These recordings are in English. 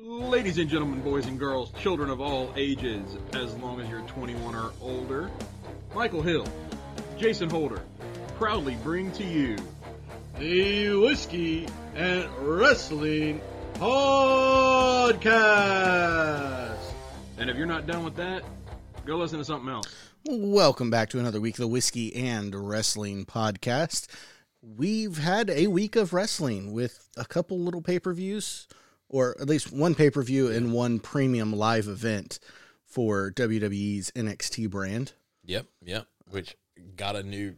Ladies and gentlemen, boys and girls, children of all ages, as long as you're 21 or older, Michael Hill, Jason Holder, proudly bring to you the Whiskey and Wrestling Podcast. And if you're not done with that, go listen to something else. Welcome back to another week of the Whiskey and Wrestling Podcast. We've had a week of wrestling with a couple little pay per views, or at least one pay per view and one premium live event for WWE's NXT brand. Yep, yep. Which got a new,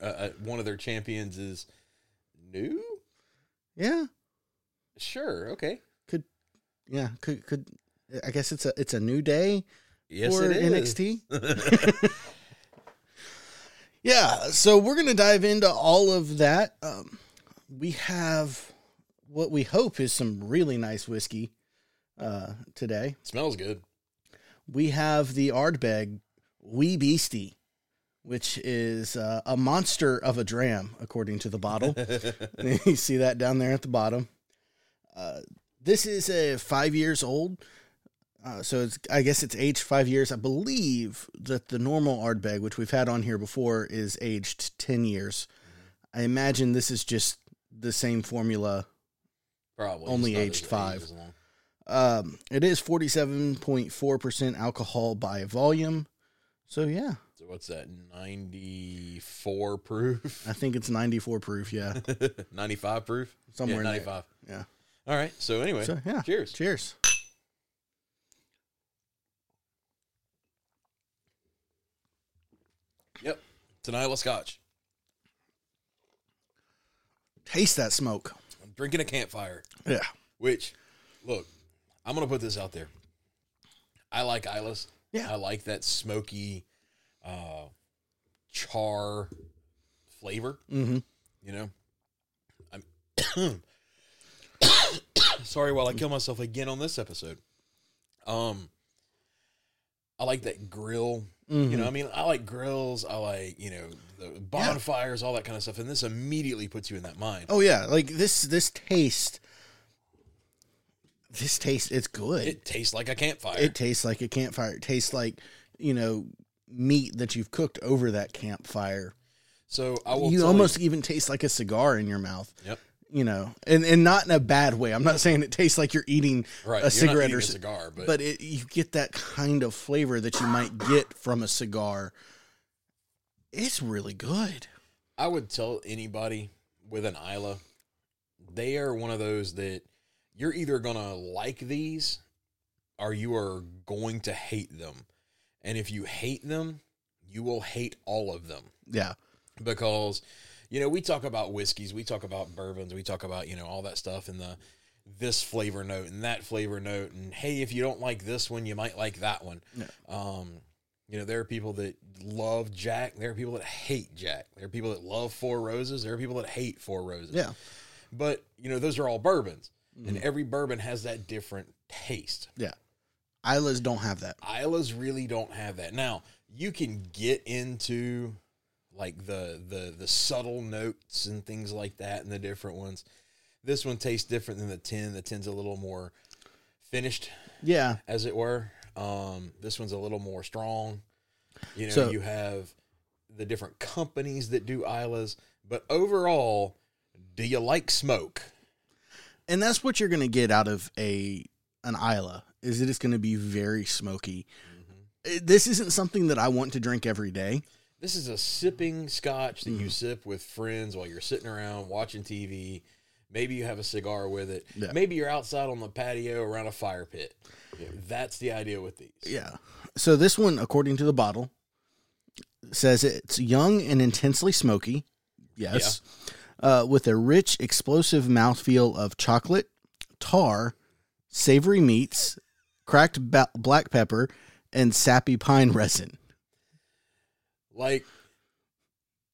uh, uh, one of their champions is new. Yeah, Sure, okay. could yeah could could I guess it's a it's a new day Yes, for it is. NXT. yeah, so we're gonna dive into all of that. Um, we have what we hope is some really nice whiskey uh, today. Smells good. We have the Ardbeg Wee Beastie, which is uh, a monster of a dram, according to the bottle. you see that down there at the bottom. Uh, this is a five years old. Uh, so it's, I guess it's aged five years. I believe that the normal Ardbeg, which we've had on here before, is aged 10 years. I imagine this is just the same formula. Probably Only aged five. Um, it is 47.4% alcohol by volume. So yeah, So what's that? Ninety four proof. I think it's 94 proof. Yeah. Ninety five proof. Somewhere yeah, ninety five. Yeah. All right. So anyway, So yeah. cheers. Cheers. Yep. It's an Islay Scotch. Taste that smoke. Drinking a campfire. Yeah. Which, look, I'm gonna put this out there. I like Islay's. Yeah. I like that smoky, uh, char flavor. Mm-hmm. You know, I'm sorry while I kill myself again on this episode. Um, I like that grill. Mm-hmm. You know, I mean, I like grills. I like you know the bonfires, all that kind of stuff, and this immediately puts you in that mind. Oh yeah, like this this taste. This taste it's good. It tastes like a campfire. It tastes like a campfire. It tastes like, you know, meat that you've cooked over that campfire. so I will. You almost even taste like a cigar in your mouth. Yep. You know, and and not in a bad way. I'm not saying it tastes like you're eating Right. a you're cigarette eating or a cigar, but, but it, you get that kind of flavor that you might get from a cigar. It's really good. I would tell anybody with an Islay, they are one of those that you're either gonna like these or you are going to hate them. And if you hate them, you will hate all of them. Yeah. Because, you know, we talk about whiskeys, we talk about bourbons, we talk about, you know, all that stuff and the this flavor note and that flavor note and hey, if you don't like this one, you might like that one. Yeah. Um, you know, there are people that love Jack. There are people that hate Jack. There are people that love Four Roses. There are people that hate Four Roses. Yeah. But, you know, those are all bourbons. And Mm-hmm. every bourbon has that different taste. Yeah. Islays don't have that. Islay's really don't have that. Now, you can get into like the the the subtle notes and things like that and the different ones. This one tastes different than the 10. The 10's a little more finished Yeah. as it were. Um, this one's a little more strong. You know, So- you have the different companies that do Islays, but overall, do you like smoke? and that's what you're going to get out of a an Islay is that it is going to be very smoky. Mm-hmm. This isn't something that I want to drink every day. This is a sipping scotch that Mm-hmm. you sip with friends while you're sitting around watching TV. Maybe you have a cigar with it. Yeah. Maybe you're outside on the patio around a fire pit. That's the idea with these. Yeah. So this one, according to the bottle, says it's young and intensely smoky. Yes. Uh, with a rich, explosive mouthfeel of chocolate, tar, savory meats, cracked ba- black pepper, and sappy pine resin. Like,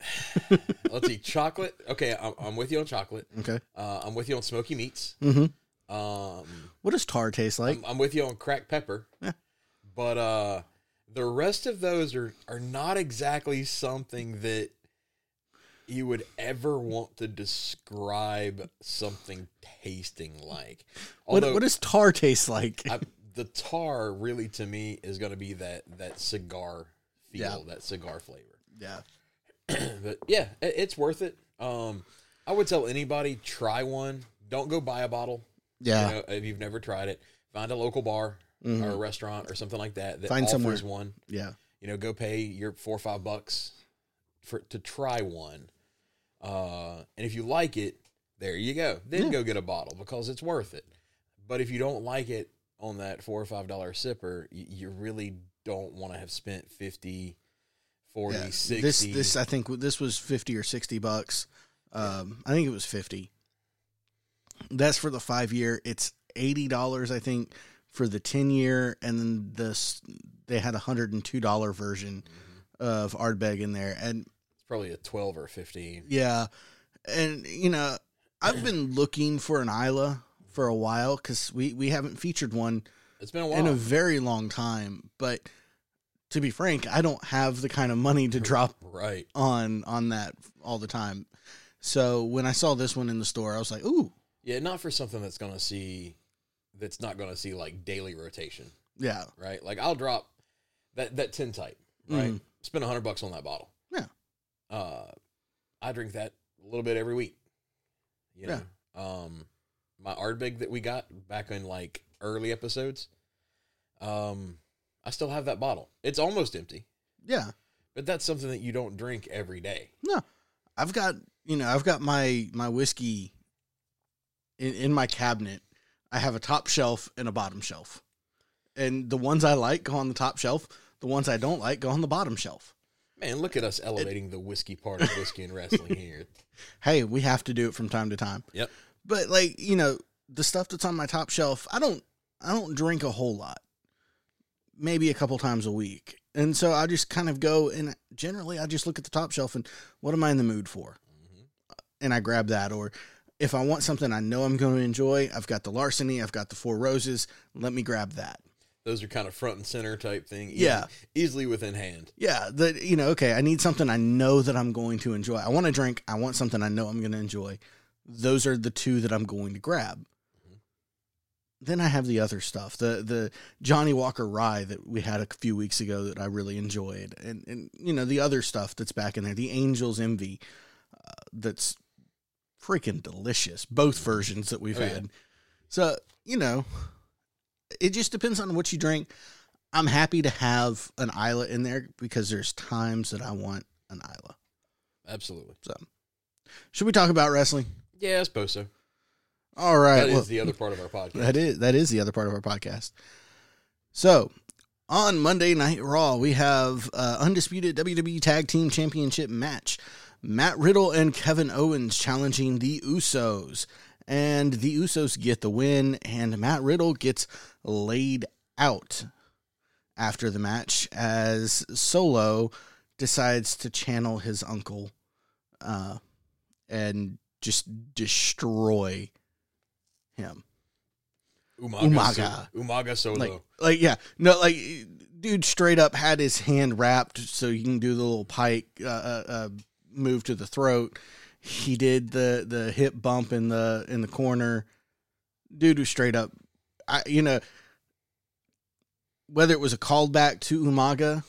let's see, chocolate. Okay, I'm, I'm with you on chocolate. Okay. Uh, I'm with you on smoky meats. Mm-hmm. Um, What does tar taste like? I'm, I'm with you on cracked pepper. Yeah. But uh, the rest of those are are not exactly something that you would ever want to describe something tasting like. What, what does tar taste like? I, the tar really to me is going to be that that cigar feel, Yeah. that cigar flavor. yeah. but yeah, it, it's worth it. Um, I would tell anybody try one. Don't go buy a bottle. Yeah. You know, if you've never tried it, find a local bar Mhm. or a restaurant or something like that that Find offers somewhere. one. Yeah. You know, go pay your four or five bucks for to try one. Uh, and if you like it, there you go. Then Yeah. go get a bottle because it's worth it. But if you don't like it on that four or five dollar sipper, you, you really don't want to have spent 50, 40, yeah. 60. This this I think this was 50 or 60 bucks. Um I think it was 50. That's for the 5 year. It's $80 I think for the 10 year and then this they had a $102 version of Ardbeg in there and It's probably a 12 or 15. Yeah. And, you know, I've been looking for an Islay for a while because we, we haven't featured one It's been a while. in a very long time. But to be frank, I don't have the kind of money to drop right. on on that all the time. So when I saw this one in the store, I was like, ooh, Yeah, not for something that's going to see, that's not going to see like daily rotation, yeah. right? Like I'll drop that, that tin type, right? Mhm. Spend a hundred bucks on that bottle. Yeah. Uh, I drink that a little bit every week. You know? Um, my Ardbeg that we got back in like early episodes, um, I still have that bottle. It's almost empty, Yeah. but that's something that you don't drink every day. No, I've got you know I've got my my whiskey in in my cabinet. I have a top shelf and a bottom shelf, and the ones I like go on the top shelf. The ones I don't like go on the bottom shelf. Man, look at us elevating the whiskey part of whiskey and wrestling here. Hey, we have to do it from time to time. Yep. But like you know the stuff that's on my top shelf, I don't I don't drink a whole lot. Maybe a couple times a week. And so I just kind of go and generally I just look at the top shelf and what am I in the mood for? Mm-hmm. and I grab that. Or if I want something I know I'm going to enjoy, I've got the Larceny, I've got the Four Roses. Let me grab that. Those are kind of front and center type thing. easy- Yeah. Easily within hand. Yeah, that you know, okay, I need something I know that I'm going to enjoy. I want to drink. I want something I know I'm going to enjoy. Those are the two that I'm going to grab. Then I have the other stuff, the the Johnnie Walker Rye that we had a few weeks ago that I really enjoyed, and and you know the other stuff that's back in there, the Angels Envy, uh, that's freaking delicious. Both versions that we've Oh, yeah. had. So you know, it just depends on what you drink. I'm happy to have an Islay in there because there's times that I want an Islay. Absolutely. So, should we talk about wrestling? Yeah, I suppose so. All right. That is well, the other part of our podcast. that is that is the other part of our podcast. So, on Monday Night Raw, we have uh, undisputed WWE Tag Team Championship match. Matt Riddle and Kevin Owens challenging the Usos, and the Usos get the win, and Matt Riddle gets laid out after the match as Solo decides to channel his uncle uh, and just destroy him. Umaga. Umaga. So- Umaga Solo. Like, like yeah, no, like dude straight up had his hand wrapped so you can do the little pike uh, uh, uh, move to the throat. He did the the hip bump in the in the corner. Dude was straight up, I you know. Whether it was a callback to Umaga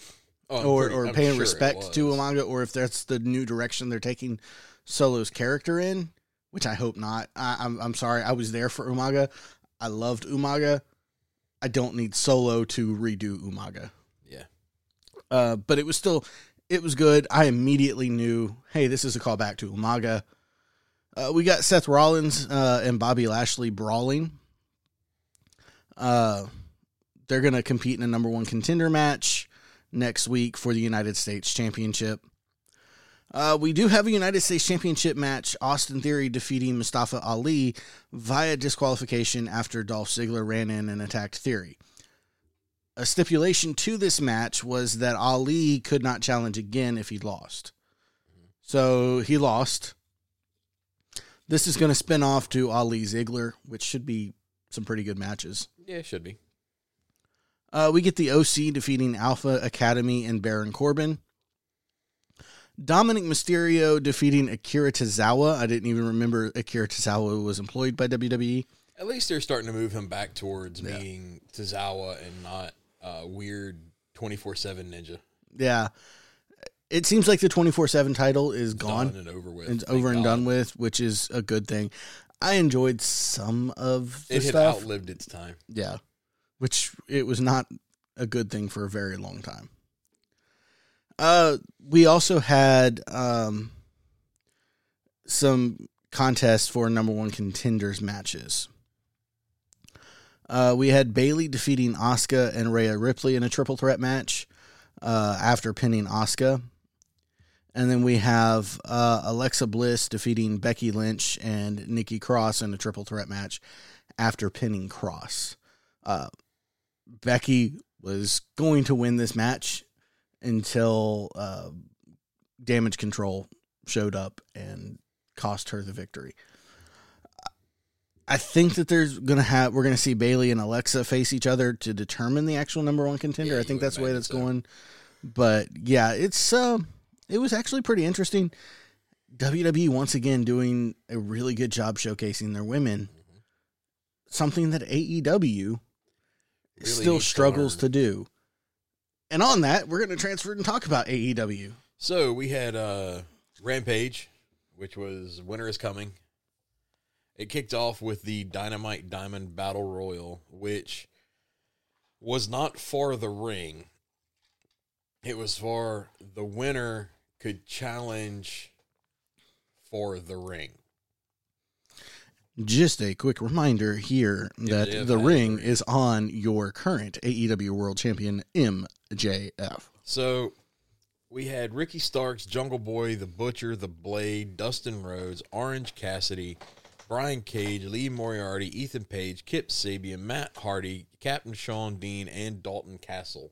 Oh, or, pretty- or I'm paying sure respect to. Umaga, or if that's the new direction they're taking Solo's character in, which I hope not. I, I'm I'm sorry, I was there for Umaga. I loved Umaga. I don't need Solo to redo Umaga. Yeah. Uh, but it was still, it was good. I immediately knew, hey, this is a callback to Umaga. Uh, we got Seth Rollins uh, and Bobby Lashley brawling. Uh, they're going to compete in a number one contender match next week for the United States Championship. Uh, we do have a United States Championship match. Austin Theory defeating Mustafa Ali via disqualification after Dolph Ziggler ran in and attacked Theory. A stipulation to this match was that Ali could not challenge again if he lost. So he lost. This is going to spin off to Ali Ziggler, which should be some pretty good matches. Yeah, it should be. Uh, we get the OC defeating Alpha Academy and Baron Corbin. Dominik Mysterio defeating Akira Tozawa. I didn't even remember Akira Tozawa was employed by. WWE. At least they're starting to move him back towards Yeah. being Tozawa and not uh, weird twenty four seven ninja. Yeah. It seems like the 24 7 title is gone. And over with. It's Thank over and God. done with, which is a good thing. I enjoyed some of the It had stuff. outlived its time. Yeah. Which it was not a good thing for a very long time. Uh we also had um some contests for number one contenders matches. Uh, we had Bayley defeating Asuka and Rhea Ripley in a triple threat match uh, after pinning Asuka. And then we have uh, Alexa Bliss defeating Becky Lynch and Nikki Cross in a triple threat match after pinning Cross. Uh, Becky was going to win this match until uh, Damage Control showed up and cost her the victory. I think that there's gonna have we're gonna see Bayley and Alexa face each other to determine the actual number one contender. Yeah, I think that's the way that's so. going. But yeah, it's uh, it was actually pretty interesting. WWE once again doing a really good job showcasing their women. Mm-hmm. Something that AEW Really still needs to struggles to do. And on that, we're going to transfer and talk about AEW. So we had uh, Rampage, which was Winter is Coming. It kicked off with the Dynamite Diamond Battle Royal, which was not for the ring. It was for the winner could challenge for the ring. Just a quick reminder here that the ring the ring. is on your current AEW World Champion MJF. So we had Ricky Starks, Jungle Boy, The Butcher, The Blade, Dustin Rhodes, Orange Cassidy, Brian Cage, Lee Moriarty, Ethan Page, Kip Sabian, Matt Hardy, Captain Shawn Dean, and Dalton Castle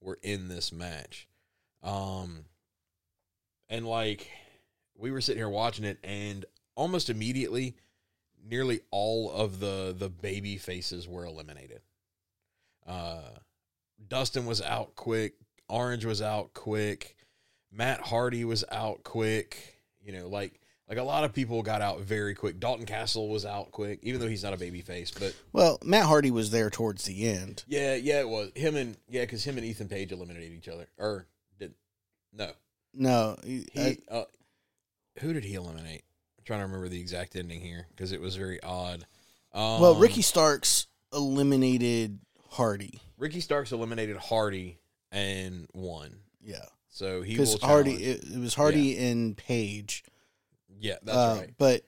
were in this match. Um, and like we were sitting here watching it, and almost immediately, nearly all of the the baby faces were eliminated. Uh, Dustin was out quick. Orange was out quick. Matt Hardy was out quick. You know, like like a lot of people got out very quick. Dalton Castle was out quick, even though he's not a baby face. But Well, Matt Hardy was there towards the end. yeah, yeah, it was him and yeah, because him and Ethan Page eliminated each other. Or did no? No, he, He uh, who did he eliminate? I'm trying to remember the exact ending here because it was very odd. Um, well, Ricky Starks eliminated Hardy. Ricky Starks eliminated Hardy and won. Yeah, So he because Hardy it, it was Hardy and Page. Yeah, that's uh, right. But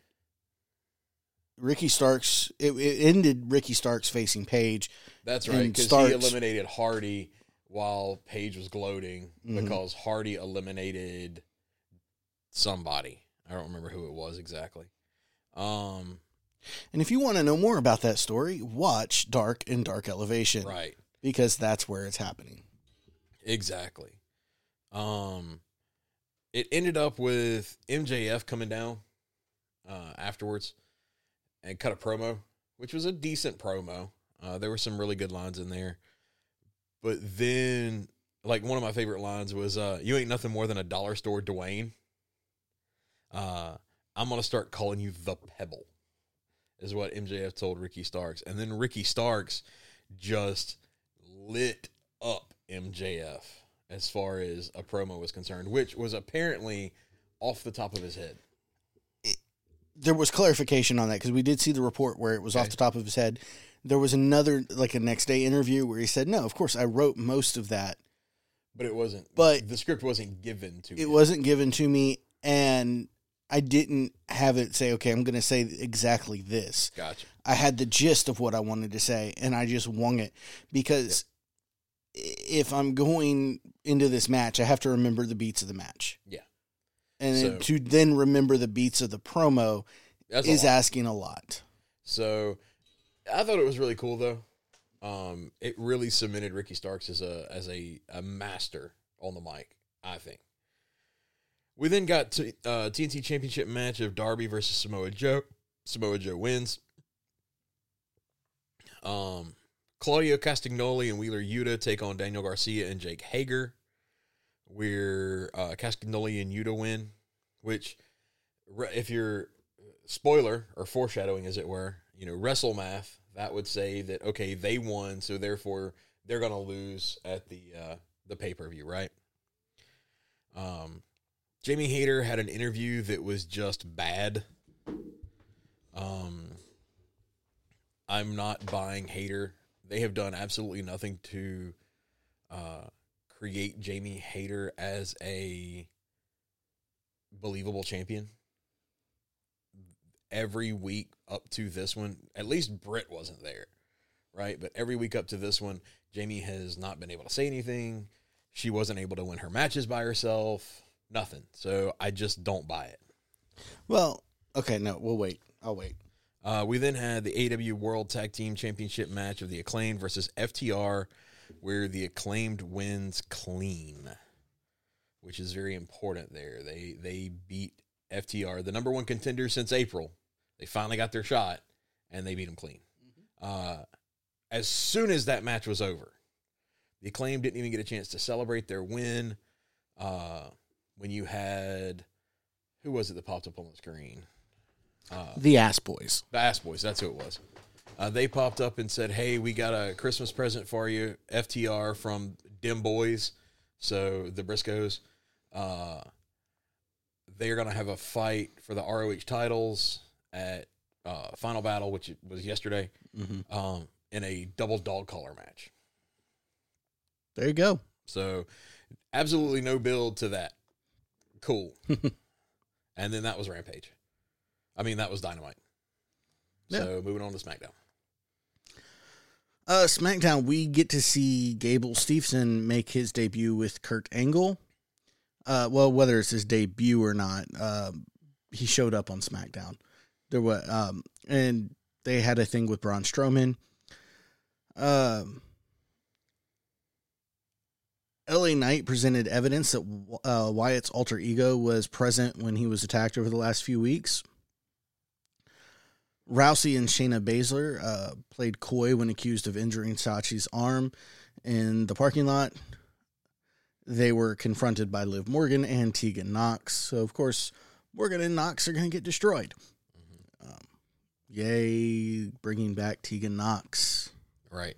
Ricky Starks, it, it ended Ricky Starks facing Page. That's right. Because he eliminated Hardy while Page was gloating Mhm. because Hardy eliminated somebody. I don't remember who it was exactly. Um, And if you want to know more about that story, watch Dark and Dark Elevation right. Because that's where it's happening. Exactly. Um, it ended up with MJF coming down uh, afterwards and cut a promo, which was a decent promo. Uh, there were some really good lines in there, but then, like one of my favorite lines was, uh, "You ain't nothing more than a dollar store Dwayne." Uh, I'm gonna start calling you the Pebble, is what MJF told Ricky Starks, and then Ricky Starks just lit up MJF as far as a promo was concerned, which was apparently off the top of his head. There was clarification on that because we did see the report where it was off the top of his head. There was another, like a next day interview where he said, No, of course, I wrote most of that. But it wasn't. But- the script wasn't given to. It him. wasn't given to me, and I didn't have it say, Okay, I'm going to say exactly this. Gotcha. I had the gist of what I wanted to say, and I just wung it because if I'm going into this match, I have to remember the beats of the match. Yeah. And then to then remember the beats of the promo That's a is asking a lot. So, I thought it was really cool though. Um, it really cemented Ricky Starks as a as a, a master on the mic. I think. We then got to uh, TNT Championship match of Darby versus Samoa Joe. Samoa Joe wins. Um, Claudio Castagnoli and Wheeler Yuta take on Daniel Garcia and Jake Hager. Where uh, Castagnoli and Yuta win, which if you're spoiler or foreshadowing, as it were, you know, wrestle math, that would say that okay, they won, so therefore they're going to lose at the uh, the pay per view, right? Um, Jamie Hayter had an interview that was just bad. Um, I'm not buying Hayter. They have done absolutely nothing to uh, create Jamie Hayter as a believable champion. Every week up to this one, at least Britt wasn't there, right? But every week up to this one, Jamie has not been able to say anything. She wasn't able to win her matches by herself. Nothing. So I just don't buy it. Well, okay, no, we'll wait. I'll wait. Uh, we then had the AW World Tag Team Championship match of the Acclaimed versus FTR, where the Acclaimed wins clean, which is very important. There, they they beat FTR, the number one contender since April. They finally got their shot, and they beat them clean. Uh, as soon as that match was over, the Acclaimed didn't even get a chance to celebrate their win. Uh, when you had who was it that popped up on the screen? The Ass Boys. The Ass Boys, that's who it was. Uh, they popped up and said, "Hey, we got a Christmas present for you, FTR from Dem Boys." So the Briscoes, uh, they're gonna have a fight for the ROH titles at uh, Final Battle, which was yesterday, Mm-hmm. um, in a double dog collar match. There you go. So absolutely no build to that. Cool. and then that was Rampage. I mean, that was Dynamite. So moving on to SmackDown. Uh, SmackDown, we get to see Gable Steveson make his debut with Kurt Angle. Uh, well, whether it's his debut or not, um, he showed up on SmackDown. There was, um, and they had a thing with Braun Strowman. Um, LA Knight presented evidence that uh, Wyatt's alter ego was present when he was attacked over the last few weeks. Rousey and Shayna Baszler uh, played coy when accused of injuring Shotzi's arm in the parking lot. They were confronted by Liv Morgan and Tegan Nox. So, of course, Morgan and Nox are going to get destroyed. Um, yay, bringing back Tegan Nox. Right.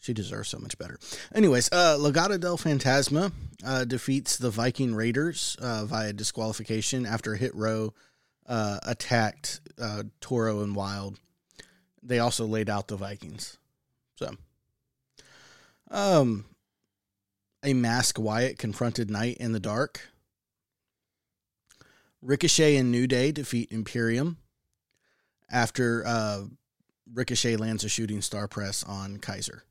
She deserves so much better. Anyways, uh, Legado del Fantasma uh, defeats the Viking Raiders uh, via disqualification after a Hit Row uh, attacked uh, Toro and Wilde. They also laid out the Vikings. So, um, a mask Wyatt confronted Knight in the dark. Ricochet and New Day defeat Imperium after uh, Ricochet lands a shooting star press on Kaiser.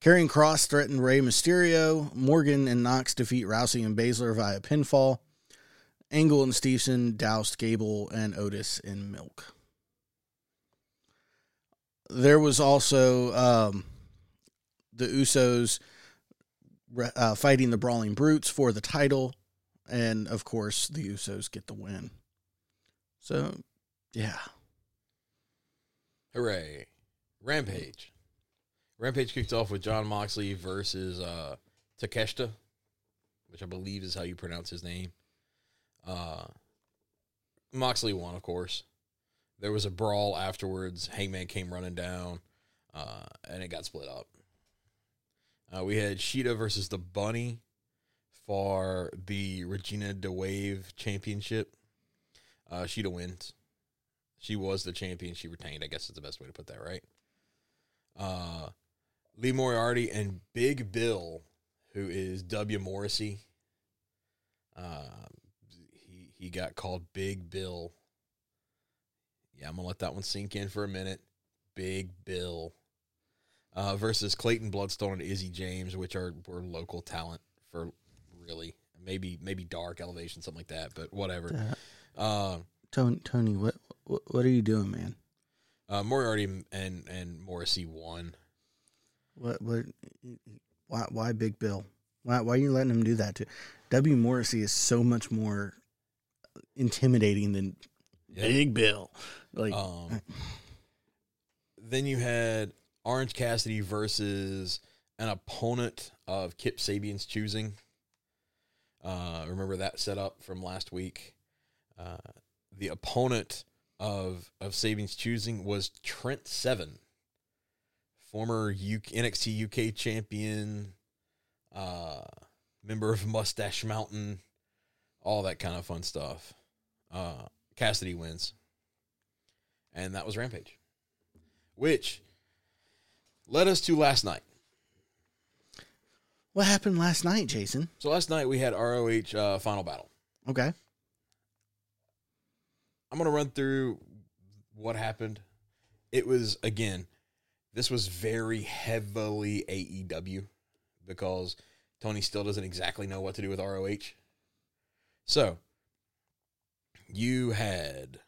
Karrion Kross threatened Rey Mysterio. Morgan and Nox defeat Rousey and Baszler via pinfall. Angle and Steveson doused Gable and Otis in milk. There was also um, the Usos uh, fighting the Brawling Brutes for the title. And of course, the Usos get the win. So, yeah. Hooray. Rampage. Rampage kicked off with Jon Moxley versus uh, Takeshita, which I believe is how you pronounce his name. Uh, Moxley won, of course. There was a brawl afterwards. Hangman came running down, uh, and it got split up. Uh, we had Shida versus the Bunny for the Regina De Wave Championship. Uh, Shida wins. She was the champion. She retained. I guess is the best way to put that, right? Uh, Lee Moriarty and Big Bill, who is W Morrissey. Uh, he got called Big Bill. Yeah, I'm gonna let that one sink in for a minute. Big Bill uh, versus Clayton Bloodstone and Izzy James, which are were local talent for really maybe maybe Dark Elevation something like that, but whatever. Uh, Tony, Tony, what, what what are you doing, man? uh, Moriarty and and Morrissey won. What what? Why why Big Bill? Why why are you letting him do that to? W Morrissey is so much more intimidating than Yeah. Big Bill. Like Um, then you had Orange Cassidy versus an opponent of Kip Sabian's choosing. Uh, remember that setup from last week? Uh, the opponent of of Sabian's choosing was Trent Seven, former U- NXT UK champion, uh, member of Mustache Mountain, all that kind of fun stuff. Uh, Cassidy wins, and that was Rampage, which led us to last night. What happened last night, Jason? So last night we had ROH uh, Final Battle. Okay. I'm going to run through what happened. It was, again, this was very heavily AEW because Tony still doesn't exactly know what to do with ROH. So, you had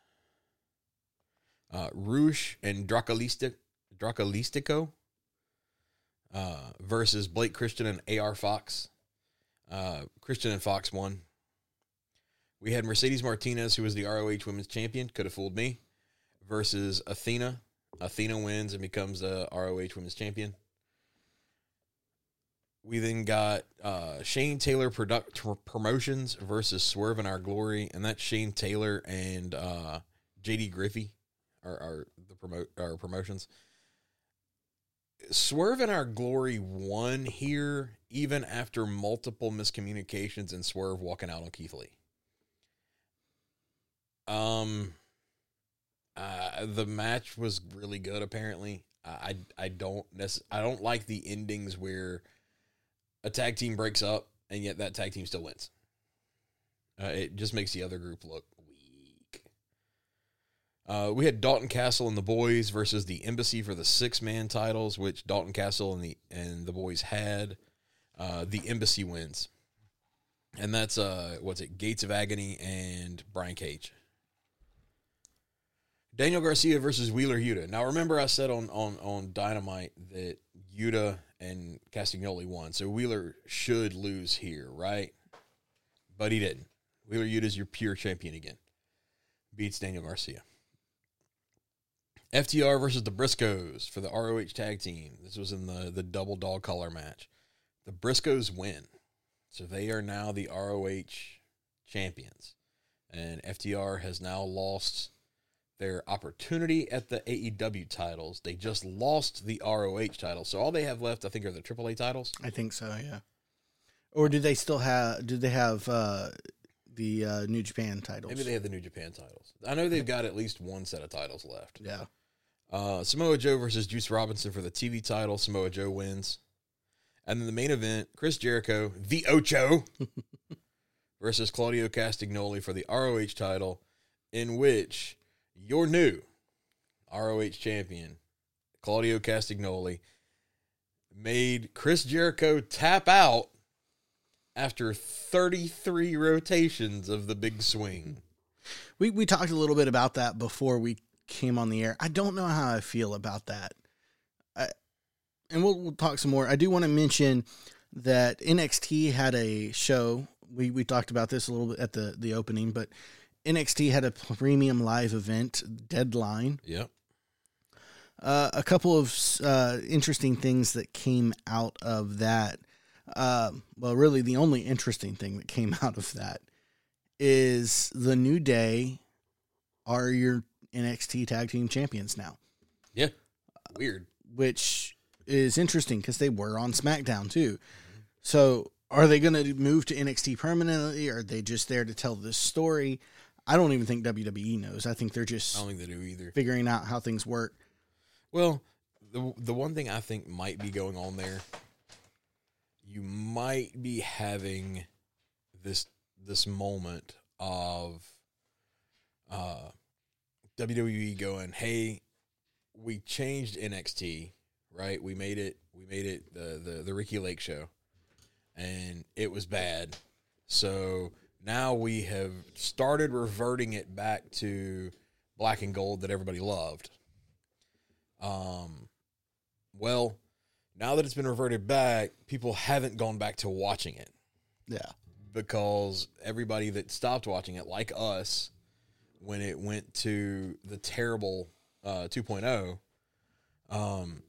uh, Roosh and Dralistico uh, versus Blake Christian and AR Fox. Uh, Christian and Fox won. We had Mercedes Martinez, who was the ROH Women's Champion, could have fooled me, versus Athena. Athena wins and becomes the ROH Women's Champion. We then got uh, Shane Taylor Product Promotions versus Swerve in Our Glory, and that's Shane Taylor and uh, JD Griffey are, are the promote our promotions. Swerve in Our Glory won here, even after multiple miscommunications and Swerve walking out on Keith Lee. Um, uh, the match was really good. Apparently, I I don't necess- I don't like the endings where a tag team breaks up and yet that tag team still wins. Uh, it just makes the other group look weak. Uh, we had Dalton Castle and the boys versus the Embassy for the six man titles, which Dalton Castle and the and the boys had. Uh, the Embassy wins, and that's uh what's it? Gates of Agony and Brian Cage. Daniel Garcia versus Wheeler Yuta. Now remember I said on on on Dynamite that Yuta and Castagnoli won. So Wheeler should lose here, right? But he didn't. Wheeler Yuta is your pure champion again. Beats Daniel Garcia. FTR versus the Briscoes for the ROH tag team. This was in the the double dog collar match. The Briscoes win. So they are now the ROH champions. And FTR has now lost their opportunity at the AEW titles. They just lost the ROH title. So all they have left, I think, are the AAA titles. I think so, yeah. Or do they still have? Do they have uh, the uh, New Japan titles? Maybe they have the New Japan titles. I know they've got at least one set of titles left. Yeah. Uh, Samoa Joe versus Juice Robinson for the TV title. Samoa Joe wins. And then the main event, Chris Jericho, the Ocho, versus Claudio Castagnoli for the ROH title, in which your new ROH champion, Claudio Castagnoli, made Chris Jericho tap out after 33 rotations of the big swing. We we talked a little bit about that before we came on the air. I don't know how I feel about that. I, and we'll we'll talk some more. I do want to mention that NXT had a show. We we talked about this a little bit at the the opening, but NXT had a premium live event deadline. Yep. Uh, a couple of uh, interesting things that came out of that. Uh, well, really, the only interesting thing that came out of that is the New Day are your NXT Tag Team Champions now, Yeah. Weird. which is interesting because they were on SmackDown too. So, are they going to move to NXT permanently? Or are they just there to tell this story? I don't even think WWE knows. I think they're I just don't think they do either. figuring out how things work. Well, the the one thing I think might be going on there, you might be having this this moment of uh WWE going, "Hey, we changed NXT, right? We made it we made it the the the Ricki Lake show and it was bad. So now we have started reverting it back to black and gold that everybody loved. Um, well, now that it's been reverted back, people haven't gone back to watching it Yeah. because everybody that stopped watching it, like us, when it went to the terrible uh, 2.0, um,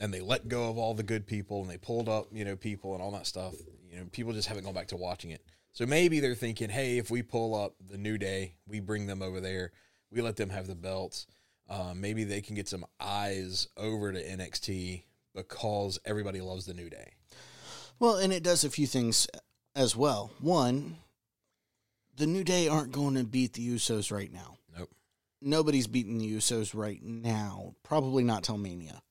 and they let go of all the good people and they pulled up, you know, people and all that stuff. You know, people just haven't gone back to watching it. So maybe they're thinking, hey, if we pull up the New Day, we bring them over there, We let them have the belts. Uh, maybe they can get some eyes over to NXT because everybody loves the New Day. Well, and it does a few things as well. One, the New Day aren't going to beat the Usos right now. Nope. Nobody's beating the Usos right now. Probably not till Mania.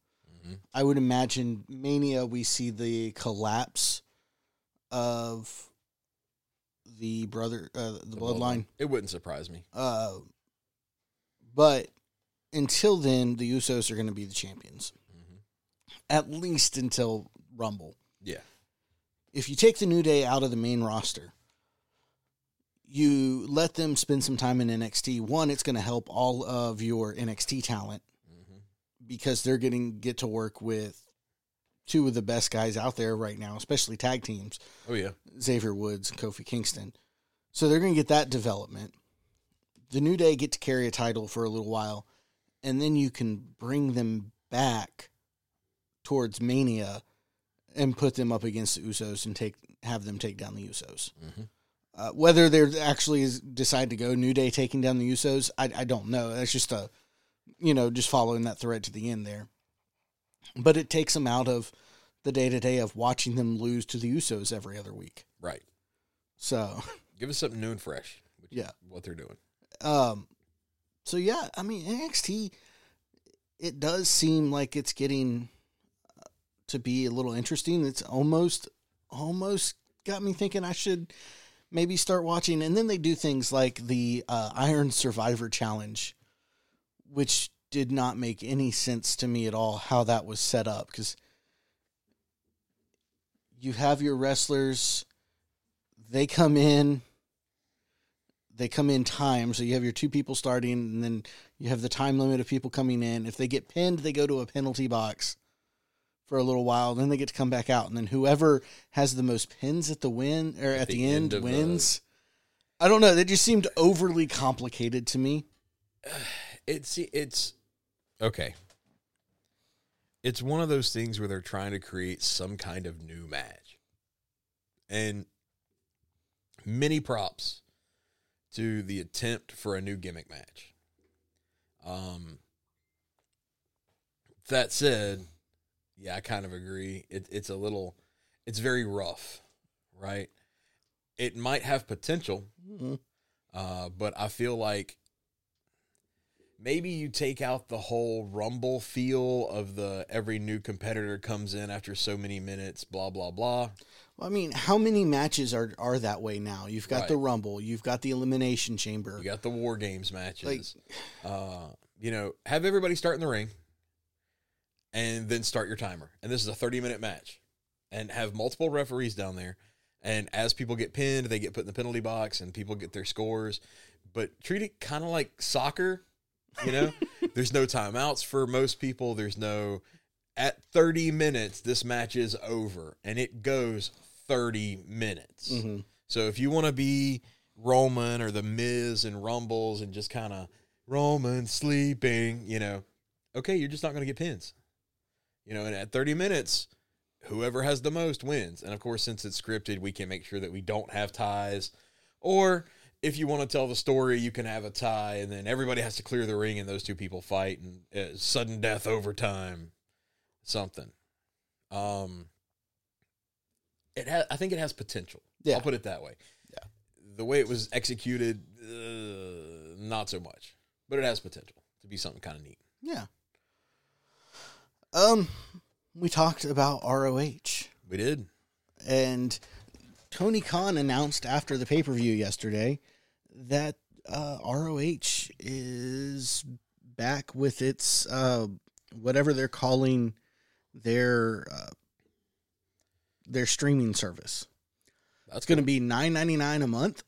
Mhm. I would imagine Mania we see the collapse of the brother uh, the, bloodline. It wouldn't surprise me. Uh, but until then, the Usos are going to be the champions. Mhm. At least until Rumble. Yeah. If you take the New Day out of the main roster, you let them spend some time in NXT. One, it's going to help all of your NXT talent Mhm. because they're getting get to work with two of the best guys out there right now, especially tag teams. Oh yeah. Xavier Woods and Kofi Kingston. So they're going to get that development. The New Day get to carry a title for a little while, and then you can bring them back towards Mania and put them up against the Usos and take have them take down the Usos. Mhm. Uh, whether they're actually decide to go New Day taking down the Usos, I, I don't know. That's just a, you know, just following that thread to the end there. But it takes them out of the day to day of watching them lose to the Usos every other week. Right. So, Give us something new and fresh. Yeah. What they're doing. um, so yeah, I mean NXT, it does seem like it's getting uh, to be a little interesting. It's almost, almost got me thinking I should maybe start watching. And then they do things like the uh, Iron Survivor Challenge, which did not make any sense to me at all how that was set up because you have your wrestlers, they come in they come in time. So you have your two people starting, and then you have the time limit of people coming in. If they get pinned, they go to a penalty box for a little while. Then they get to come back out, and then whoever has the most pins at the win or at, the, end, of the- wins. I don't know. That just seemed overly complicated to me. It's it's okay. It's one of those things where they're trying to create some kind of new match. And many props to the attempt for a new gimmick match. Um that said, yeah, I kind of agree. It, it's a little it's very rough, right? It might have potential, Mhm. uh, but I feel like maybe you take out the whole rumble feel of the every new competitor comes in after so many minutes, blah blah blah. Well, I mean, how many matches are are that way now? You've got Right. the Rumble, you've got the Elimination Chamber. You got the war games matches. Like- uh, you know, have everybody start in the ring, and then start your timer. And this is a thirty minute match, and have multiple referees down there. And as people get pinned, they get put in the penalty box, and people get their scores. But treat it kind of like soccer. You know, there's no timeouts for most people. There's no at 30 minutes this match is over, and it goes 30 minutes. Mhm. So if you want to be Roman or the Miz and Rumbles and just kind of Roman sleeping, you know, okay, you're just not going to get pins. You know, and at 30 minutes, whoever has the most wins. And of course, since it's scripted, we can make sure that we don't have ties. Or if you want to tell the story, you can have a tie, and then everybody has to clear the ring, and those two people fight, and uh, sudden death overtime, something. Um, it has. I think it has potential. Yeah. I'll put it that way. Yeah. The way it was executed, uh, not so much, but it has potential to be something kind of neat. Yeah. Um, we talked about ROH. We did. And Tony Khan announced after the pay per view yesterday that uh, ROH is back with its uh, whatever they're calling their uh, their streaming service. That's going to be nine ninety nine a month.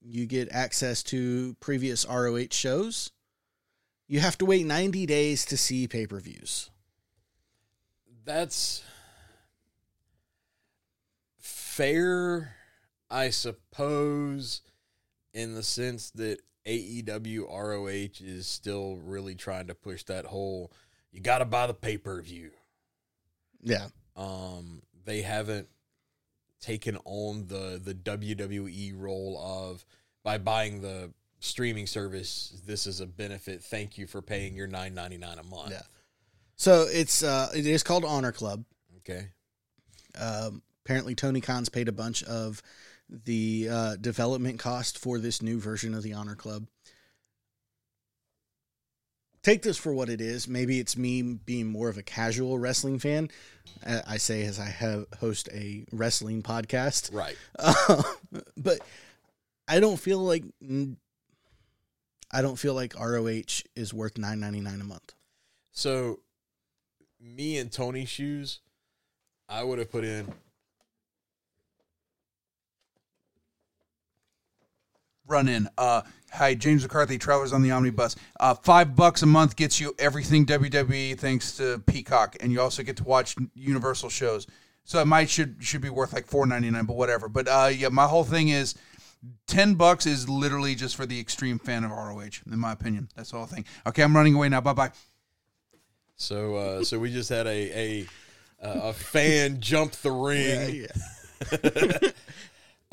You get access to previous ROH shows. You have to wait ninety days to see pay per views. that's fair, I suppose, in the sense that AEW ROH is still really trying to push that whole you got to buy the pay per view. Yeah, Um, they haven't taken on the the WWE role of by buying the streaming service. This is a benefit. Thank you for paying your nine ninety nine a month. Yeah. So it's uh, it is called Honor Club. Okay. Um, apparently, Tony Khan's paid a bunch of the uh, development cost for this new version of the Honor Club. Take this for what it is. Maybe it's me being more of a casual wrestling fan. I say as I have host a wrestling podcast, Right. uh, but I don't feel like I don't feel like ROH is worth nine ninety nine a month. So, me and Tony shoes, I would have put in run in. Uh, hi, James McCarthy, Travelers on the Omnibus. Uh, five bucks a month gets you everything WWE thanks to Peacock, and you also get to watch Universal shows. So it might should should be worth like four ninety nine, but whatever. But uh, yeah, my whole thing is ten bucks is literally just for the extreme fan of ROH, in my opinion. That's the whole thing. Okay, I'm running away now. Bye bye. So uh, so we just had a a uh, a fan jump the ring.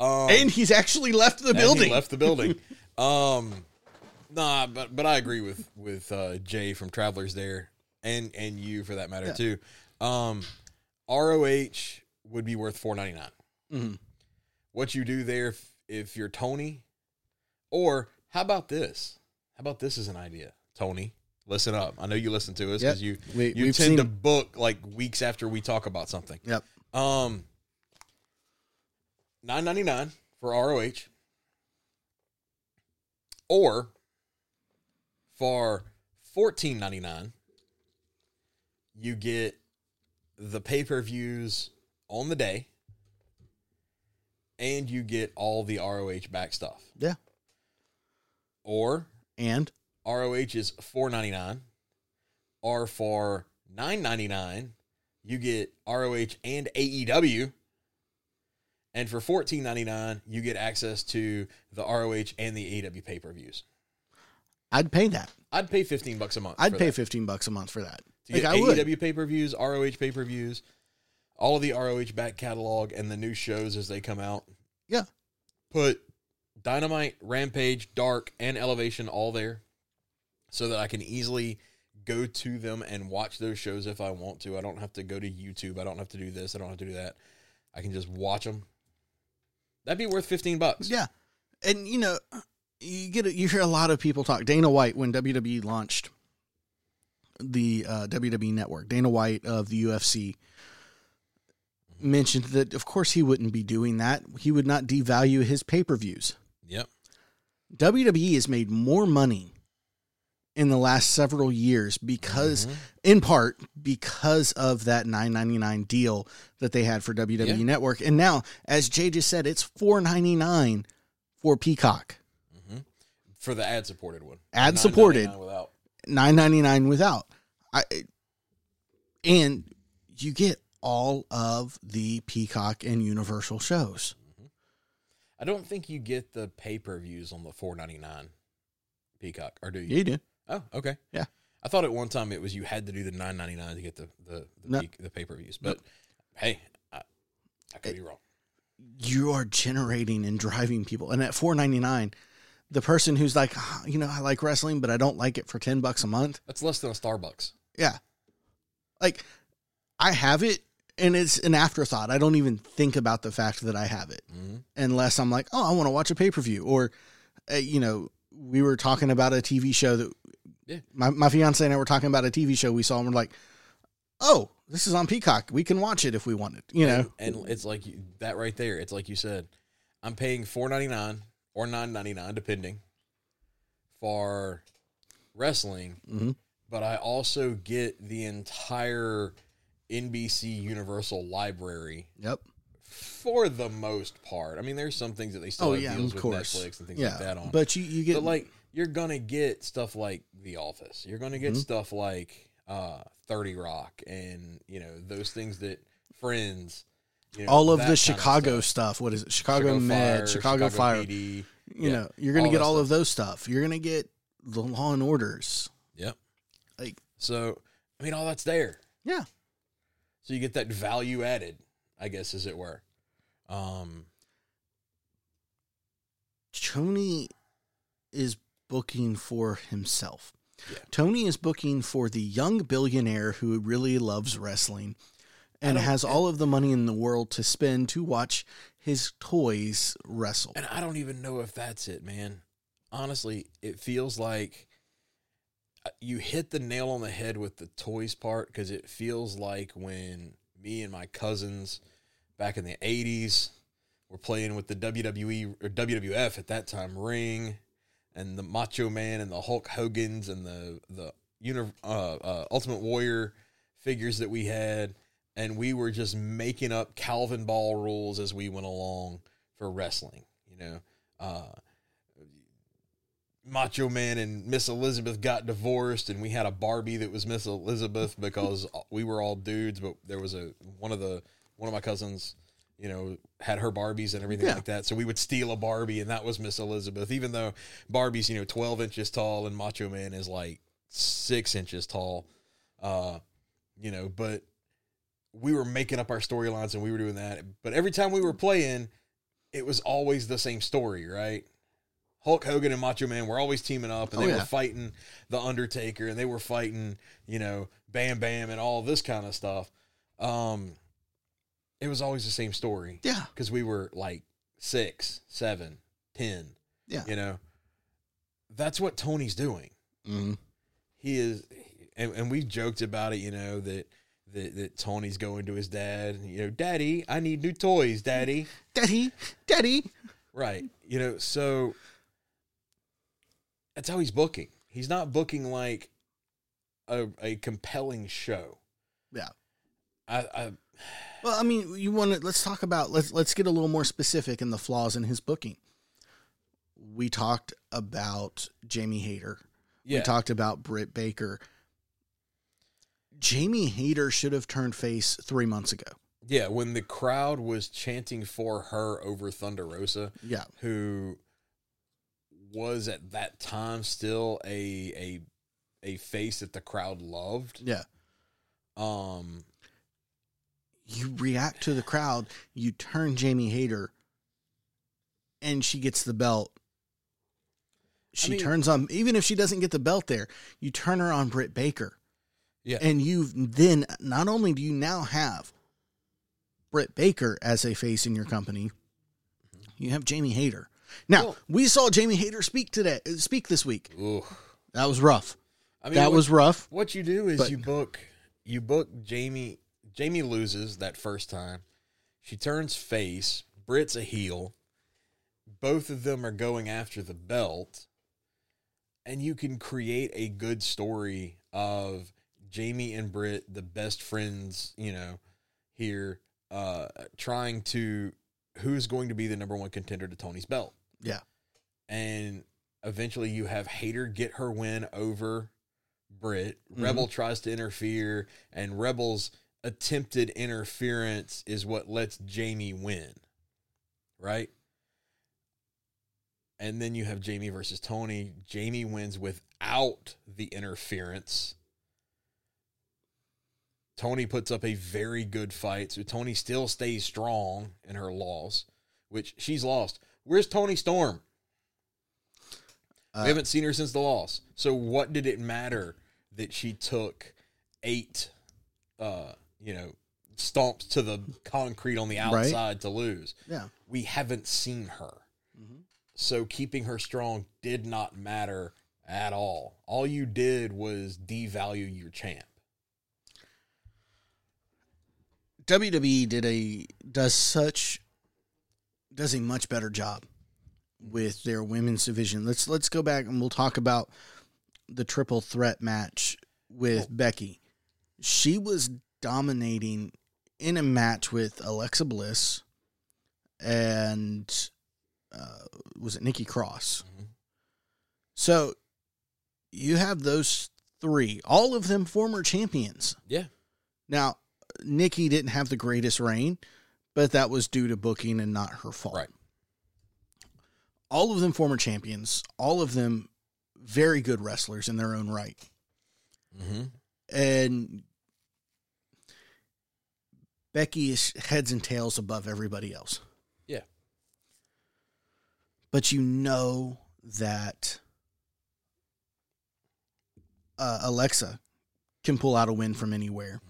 Um, and he's actually left the building. left the building. um, nah, but but I agree with with uh, Jay from Travelers there, and and you for that matter Yeah. too. Um, ROH would be worth four ninety nine. Mhm. What you do there, if, if you're Tony, or how about this? How about this as an idea, Tony? Listen up. I know you listen to us Yep. because you We- you tend to book like weeks after we talk about something. Yep. Um, nine ninety nine for ROH, or for fourteen ninety nine, you get the pay per views on the day, and you get all the ROH back stuff. Yeah. Or And ROH is four ninety nine, or for nine ninety nine, you get ROH and AEW, and for fourteen ninety nine, you get access to the ROH and the AEW pay per views. I'd pay that. I'd pay fifteen bucks a month. I'd pay that. fifteen bucks a month for that. to Like get I would. AEW pay per views, ROH pay per views, all of the ROH back catalog, and the new shows as they come out. Yeah. Put Dynamite, Rampage, Dark, and Elevation all there, so that I can easily go to them and watch those shows if I want to. I don't have to go to YouTube. I don't have to do this. I don't have to do that. I can just watch them. That'd be worth fifteen bucks. Yeah, and you know, you get a, you hear a lot of people talk. Dana White when WWE launched the uh, WWE Network, Dana White of the UFC mentioned that of course he wouldn't be doing that. He would not devalue his pay per views. Yep. WWE has made more money in the last several years because Mhm. in part because of that 9.99 deal that they had for WWE Yeah. Network and now as Jay just said it's 4.99 for Peacock For the ad supported one. Ad supported. Without. 9.99 without I and you get all of the Peacock and Universal shows I don't think you get the pay per views on the four ninety nine Peacock, or do you? you do Oh, okay. Yeah. I thought at one time it was you had to do the nine ninety nine to get the the the, No. the pay per views, but hey, I, I could be wrong. you are generating and driving people. And at four ninety nine, the person who's like, "Ah, you know, I like wrestling, but I don't like it for ten bucks a month. That's less than a Starbucks. Yeah, like I have it, and it's an afterthought. I don't even think about the fact that I have it Mm-hmm. unless I'm like, oh, I want to watch a pay per view, or uh, you know, we were talking about a TV show that Yeah. my my fiance and I were talking about a TV show we saw, and we're like, oh, this is on Peacock. We can watch it if we want it. You know, and, and it's like you, that right there. It's like you said, I'm paying four ninety nine or nine ninety nine depending for wrestling, Mhm. but I also get the entire NBC Universal library yep. for the most part. I mean, there's some things that they still Oh, have yeah, deals with course. Netflix and things Yeah, like that on. But, but you you get like you're gonna get stuff like The Office. You're gonna get Mhm. stuff like uh, Thirty Rock, and you know those things that Friends. You know, all of the Chicago stuff. stuff. What is it? Chicago, Med, Chicago, Fire. PD. You Yeah, know, you're gonna all get all stuff. of those stuff. You're gonna get the Law and Orders. Yep. Like, So I mean, all that's there. yeah, So you get that value added, I guess, as it were. Um, Tony is booking for himself. Yeah. Tony is booking for the young billionaire who really loves wrestling and has all of the money in the world to spend to watch his toys wrestle. And I don't even know if that's it, man. Honestly, it feels like uh, you hit the nail on the head with the toys part because it feels like when me and my cousins back in the 80s were playing with the WWE or WWF at that time ring and the Macho Man and the Hulk Hogan's and the the uni- uh, uh, Ultimate Warrior figures that we had and we were just making up Calvin Ball rules as we went along for wrestling. You know, uh, Macho Man and Miss Elizabeth got divorced, and we had a Barbie that was Miss Elizabeth because we were all dudes. But there was a one of the one of my cousins, you know, had her Barbies and everything Yeah. like that. So we would steal a Barbie, and that was Miss Elizabeth. Even though Barbie's you know twelve inches tall and Macho Man is like six inches tall, uh, you know, but we were making up our storylines and we were doing that. But every time we were playing, it was always the same story, right? Hulk Hogan and Macho Man were always teaming up and Oh, they yeah. were fighting The Undertaker and they were fighting, you know, Bam Bam and all this kind of stuff. Um, it was always the same story yeah. because we were like six, seven, ten. Yeah. You know, that's what Tony's doing Mhm. he is and, and we joked about it you know that, that that tony's going to his dad you know daddy i need new toys daddy Daddy, daddy. right you know so that's how he's booking he's not booking like a, a compelling show Yeah. I, I Well, I mean, you want to let's talk about let's let's get a little more specific in the flaws in his booking. We talked about Jamie Hayter. yeah We talked about Britt Baker. Jamie Hayter should have turned face three months ago. yeah when the crowd was chanting for her over thunder rosa Yeah, who was at that time still a a a face that the crowd loved yeah. um You react to the crowd. You turn Jamie Hayter, and she gets the belt. She mean- turns on even if she doesn't get the belt there. You turn her on Britt Baker. Yeah. And you then not only do you now have Britt Baker as a face in your company, you have Jamie Hayter. Now Well- we saw Jamie Hayter speak today. Speak this week. Ooh. That was rough. I mean, that what, was rough. what you do is but- you book you book Jamie. Jamie loses that first time. She turns face. Britt's a heel. Both of them are going after the belt, and you can create a good story of Jamie and Britt, the best friends. You know, here uh, trying to who's going to be the number one contender to Toni's belt. Yeah. and eventually you have Hayter get her win over Britt. Mhm. Rebel tries to interfere, and Rebel's attempted interference is what lets Jamie win. Right? And then you have Jamie versus Toni. Jamie wins without the interference. Toni puts up a very good fight. So Toni still stays strong in her loss, which she's lost. Where's Toni Storm? Uh, we haven't seen her since the loss. So what did it matter that she took eight, uh, you know, stomps to the concrete on the Right. outside to lose? Yeah. We haven't seen her. Mhm. So keeping her strong did not matter at all. All you did was devalue your champ. WWE did a does such does a much better job with their women's division. Let's let's go back and we'll talk about the triple threat match with Becky. She was dominating in a match with Alexa Bliss and uh, was it Nikki Cross? Mhm. So you have those three, all of them former champions. Yeah. Now, Nikki didn't have the greatest reign, but that was due to booking and not her fault. Right. All of them former champions, all of them very good wrestlers in their own right. Mm-hmm. And Becky is heads and tails above everybody else. Yeah. But you know that uh, Alexa can pull out a win from anywhere.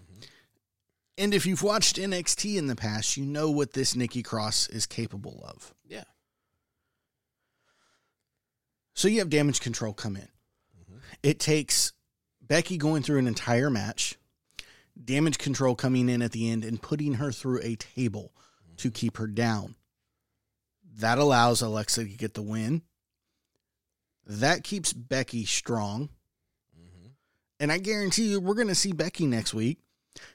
And if you've watched NXT in the past, you know what this Nikki Cross is capable of. Yeah. So you have damage control come in. It takes Becky going through an entire match, damage control coming in at the end and putting her through a table to keep her down. That allows Alexa to get the win. That keeps Becky strong. Mm-hmm. And I guarantee you, we're going to see Becky next week.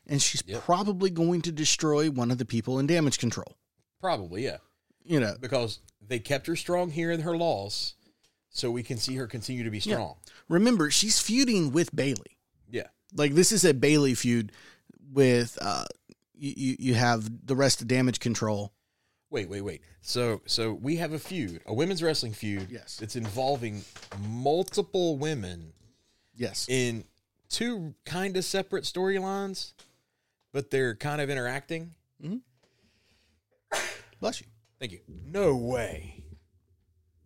And she's Yep. probably going to destroy one of the people in damage control. Probably, yeah. You know, Because they kept her strong here in her loss, so we can see her continue to be Yeah. strong. remember, she's feuding with Bayley. Yeah. Like this is a Bayley feud with uh you, you have the rest of damage control. Wait, wait, wait. So, so we have a feud, a women's wrestling feud. Yes. It's involving multiple women Yes. in two kind of separate storylines, but they're kind of interacting. Mm-hmm. Bless you. Thank you. No way.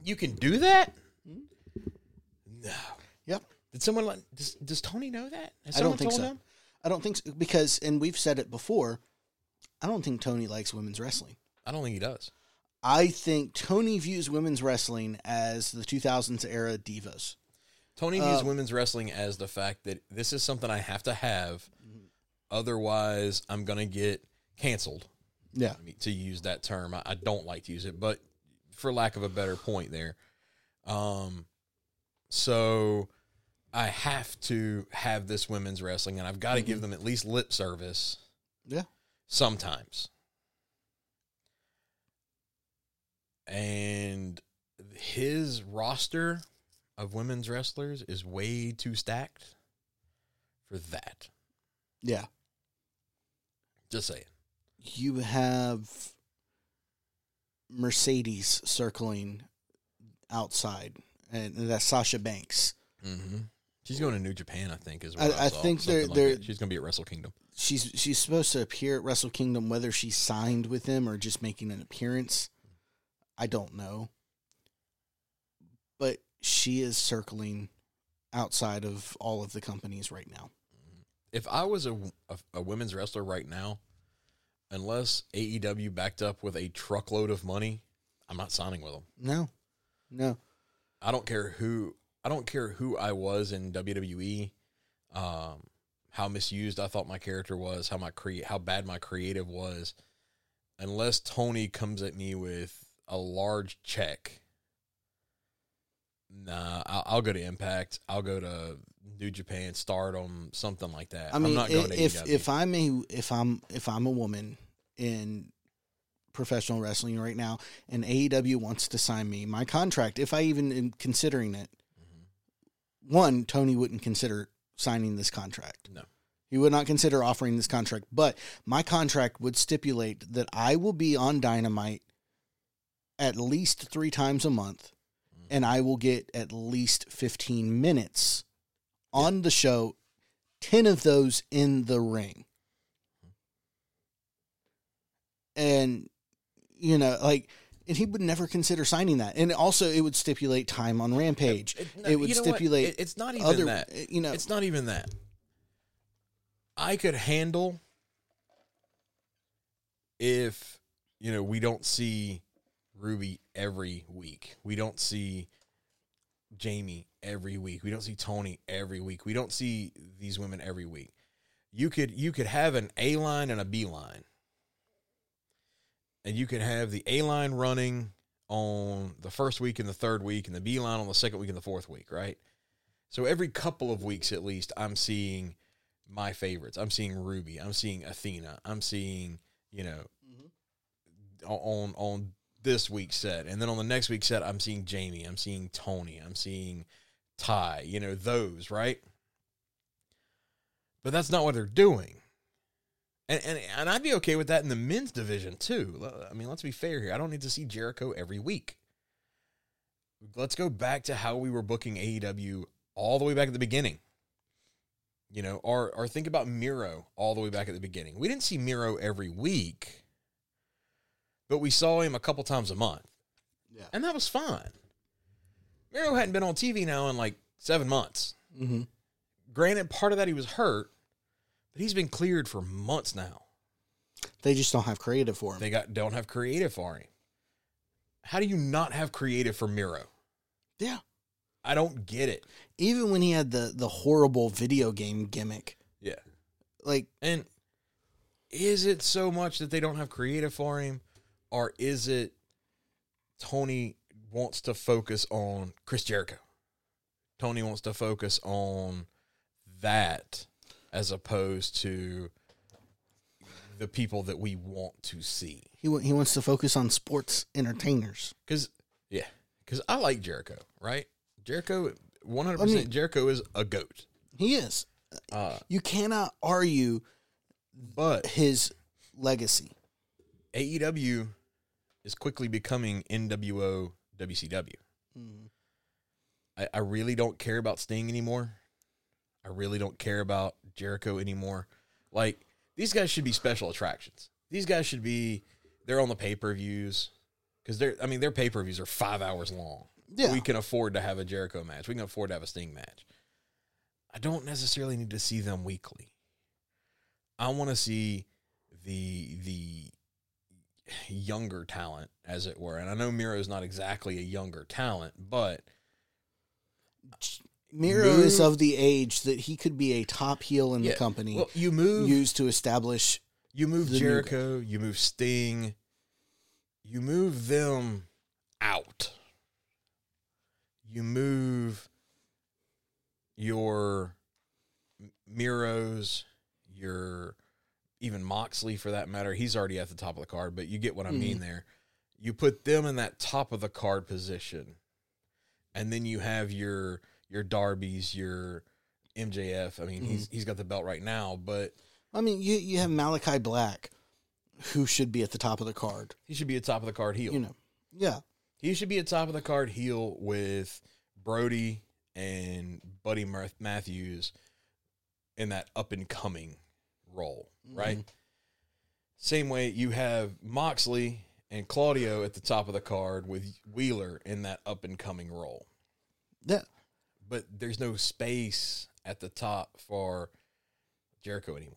You can do that? No. Yep. Did someone let, does, does Tony know that? Has I don't someone think told so. him? I don't think so because and we've said it before, I don't think Tony likes women's wrestling. I don't think he does. I think Tony views women's wrestling as the 2000s era divas. Tony views Um, women's wrestling as the fact that this is something I have to have, otherwise I'm gonna get canceled. Yeah. I mean, to use that term, I, I don't like to use it, but for lack of a better point, there. Um, so I have to have this women's wrestling, and I've got to give them at least lip service Yeah. sometimes. And his roster of women's wrestlers is way too stacked for that. Yeah. Just saying. You have Mercedes circling outside and that's Sasha Banks. Mm-hmm. She's going to New Japan, I think, is I- what I, I think they're- like they're- She's going to be at Wrestle Kingdom. she's she's supposed to appear at Wrestle Kingdom, whether she's signed with them or just making an appearance. I don't know, but she is circling outside of all of the companies right now. If I was a, a, a women's wrestler right now, unless AEW backed up with a truckload of money, I'm not signing with them. No, no, I don't care who I don't care who I was in WWE, um, how misused I thought my character was, how my crea- how bad my creative was. Unless Tony comes at me with a large check, nah, I'll, I'll go to Impact. I'll go to New Japan, Stardom, something like that. I mean, I'm not going i- to if if I'm a if I'm if I'm a woman in professional wrestling right now, and AEW wants to sign me, my contract, if I even am considering it. One Tony wouldn't consider signing this contract. No. He would not consider offering this contract, but my contract would stipulate that I will be on Dynamite at least three times a month, mm-hmm. and I will get at least 15 minutes on the show, 10 of those in the ring. Mm-hmm. And, you know, like, and he would never consider signing that. And also, it would stipulate time on Rampage. It- It, no, would you know stipulate It- it's not even other, that. Uh, you know, It's not even that. I could handle if you know we don't see Ruby every week. We don't see Jamie every week. We don't see Toni every week. We don't see these women every week. You could you could have an A line and a B line. And you can have the A line running on the first week and the third week and the B line on the second week and the fourth week, right? So every couple of weeks at least I'm seeing my favorites. I'm seeing Ruby. I'm seeing Athena. I'm seeing, you know, mm-hmm. on on this week's set. And then on the next week's set, I'm seeing Jamie. I'm seeing Toni. I'm seeing Ty. You know, those, right? But that's not what they're doing. And, and and I'd be okay with that in the men's division too. I mean, let's be fair here. I don't need to see Jericho every week. Let's go back to how we were booking AEW all the way back at the beginning. You know, or or think about Miro all the way back at the beginning. We didn't see Miro every week, but we saw him a couple times a month. Yeah. And that was fine. Miro hadn't been on TV now in like seven months. Mm-hmm. Granted, part of that he was hurt, but he's been cleared for months now. They just don't have creative for him. They got don't have creative for him. How do you not have creative for Miro? yeah. I don't get it. Even when he had the the horrible video game gimmick, Yeah. like And is it so much that they don't have creative for him, or is it Tony wants to focus on Chris Jericho? Tony wants to focus on that as opposed to the people that we want to see. he wa- he wants to focus on sports entertainers. Because yeah, because I like Jericho, right? Jericho, one hundred I mean- percent. Jericho is a goat. He is. Uh, You cannot argue but his legacy. AEW is quickly becoming NWO WCW. I, I really don't care about Sting anymore. I really don't care about Jericho anymore. Like these guys should be special attractions. These guys should be they're on the pay per views because they're I mean their pay per views are five hours long. Yeah. We can afford to have a Jericho match. We can afford to have a Sting match. I don't necessarily need to see them weekly. I want to see the the younger talent, as it were. And I know Miro is not exactly a younger talent, but Miro is of the age that he could be a top heel in Yeah, the company, well, you move used to establish. you move Jericho, you move Sting, you move them out. You move your Miros, your even Moxley for that matter. He's already at the top of the card, but you get what I mean mm-hmm. there. You put them in that top of the card position. And then you have your your Darby's, your MJF. I mean, he's mm-hmm. he's got the belt right now, but I mean, you you have Malakai Black, who should be at the top of the card. he should be a top of the card heel. You know, yeah, He should be a top of the card heel with Brody and Buddy Matthews in that up and coming role, mm-hmm. right? Same way you have Moxley and Claudio at the top of the card with Wheeler in that up and coming role. yeah. But there's no space at the top for Jericho anymore.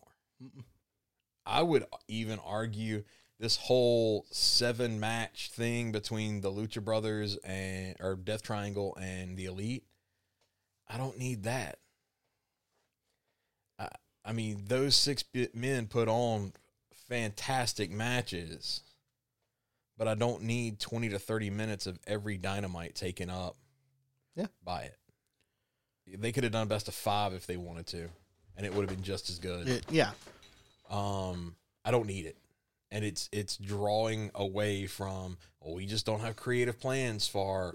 I would even argue this whole seven match thing between the Lucha Brothers and or Death Triangle and the Elite. I don't need that. I, I mean, those six bit men put on fantastic matches, but I don't need 20 to 30 minutes of every dynamite taken up Yeah. by it. They could have done best of five if they wanted to, and it would have been just as good. It- yeah. Um, I don't need it, and it's it's drawing away from. Well, we just don't have creative plans for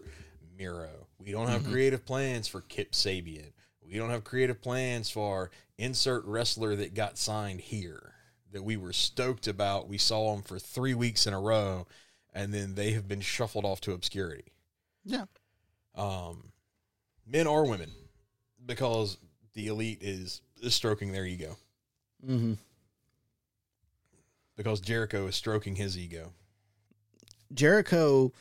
Miro. We don't have creative plans for Kip Sabian. We don't have creative plans for insert wrestler that got signed here that we were stoked about. We saw them for three weeks in a row, and then they have been shuffled off to obscurity Yeah. um, men or women, because the elite is, is stroking their ego. Mm-hmm. Because Jericho is stroking his ego. Jericho.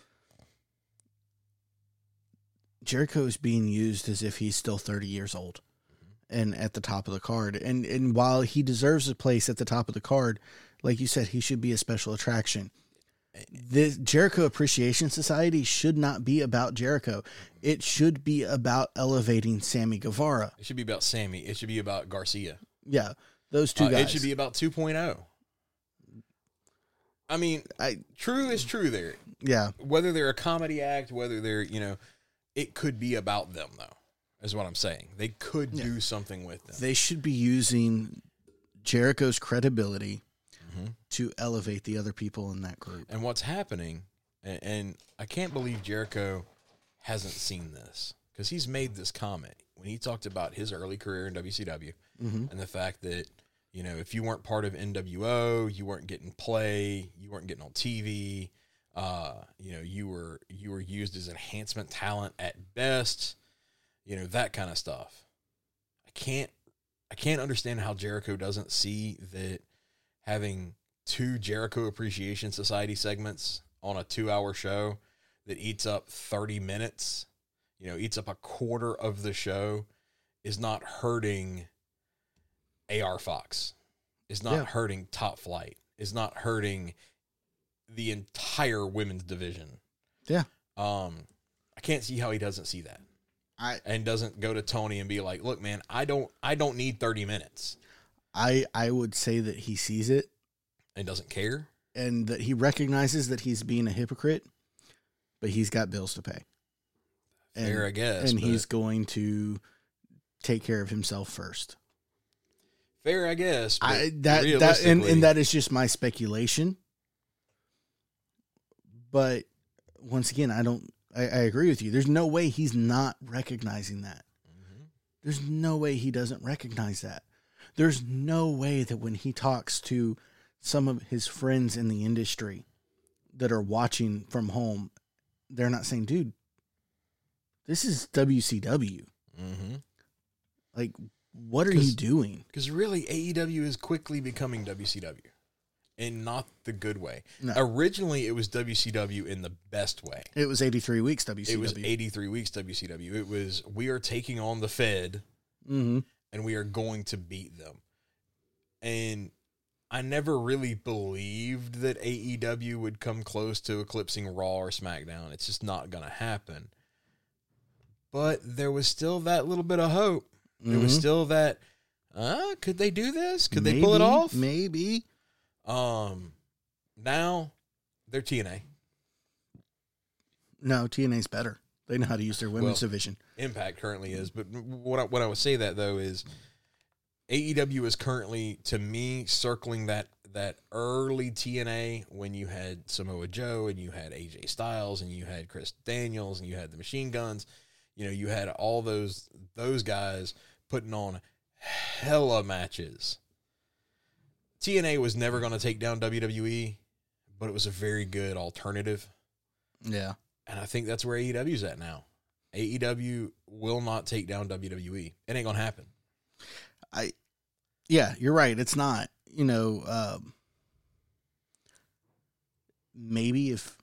Jericho is being used as if he's still 30 years old and at the top of the card. And and while he deserves a place at the top of the card, like you said, he should be a special attraction. The Jericho Appreciation Society should not be about Jericho. It should be about elevating Sammy Guevara. It should be about Sammy. It should be about Garcia. Yeah, those two Uh, guys. it should be about 2.0. I mean, I true is true there. yeah. Whether they're a comedy act, whether they're, you know, it could be about them, though, is what I'm saying. They could do something with them. They should be using Jericho's credibility Mm-hmm. to elevate the other people in that group. And what's happening, and, and I can't believe Jericho hasn't seen this because he's made this comment when he talked about his early career in WCW and the fact that you know if you weren't part of NWO, you weren't getting play, you weren't getting on TV. Uh, you know, you were you were used as enhancement talent at best. You know that kind of stuff. I can't I can't understand how Jericho doesn't see that having two Jericho Appreciation Society segments on a two hour show that eats up 30 minutes, you know, eats up a quarter of the show is not hurting AR Fox. Is not Yeah. hurting Top Flight. Is not hurting the entire women's division. Yeah. Um I can't see how he doesn't see that I and doesn't go to Tony and be like, "Look, man, I don't I don't need 30 minutes." I I would say that he sees it And doesn't care. and that he recognizes that he's being a hypocrite, but he's got bills to pay. And, Fair, I guess. and he's going to take care of himself first. fair, I guess. I that that and, and that is just my speculation. But once again, I don't I, I agree with you. There's no way he's not recognizing that. Mhm. There's no way he doesn't recognize that. There's no way that when he talks to some of his friends in the industry that are watching from home, they're not saying, dude, this is WCW. Mhm. Like, what are you doing? Because really, AEW is quickly becoming WCW, and not the good way. No. Originally, it was WCW in the best way. It was 83 weeks WCW. It was 83 weeks WCW. It was we are taking on the Fed hmm and we are going to beat them. And I never really believed that AEW would come close to eclipsing Raw or SmackDown. It's just not going to happen. But there was still that little bit of hope. There was Mhm. still that, uh, could they do this? Could they pull it off? Maybe. Um, now they're TNA. No, TNA's better. They know how to use their women's Well, division. Impact currently is, but what I, what I would say that though is AEW is currently to me circling that that early TNA when you had Samoa Joe and you had AJ Styles and you had Chris Daniels and you had the Machine Guns, you know, you had all those those guys putting on hella matches. TNA was never going to take down WWE, but it was a very good alternative. Yeah. And I think that's where AEW's at now. AEW will not take down WWE. It ain't gonna happen. I yeah, you're right. It's not. You know, um, maybe if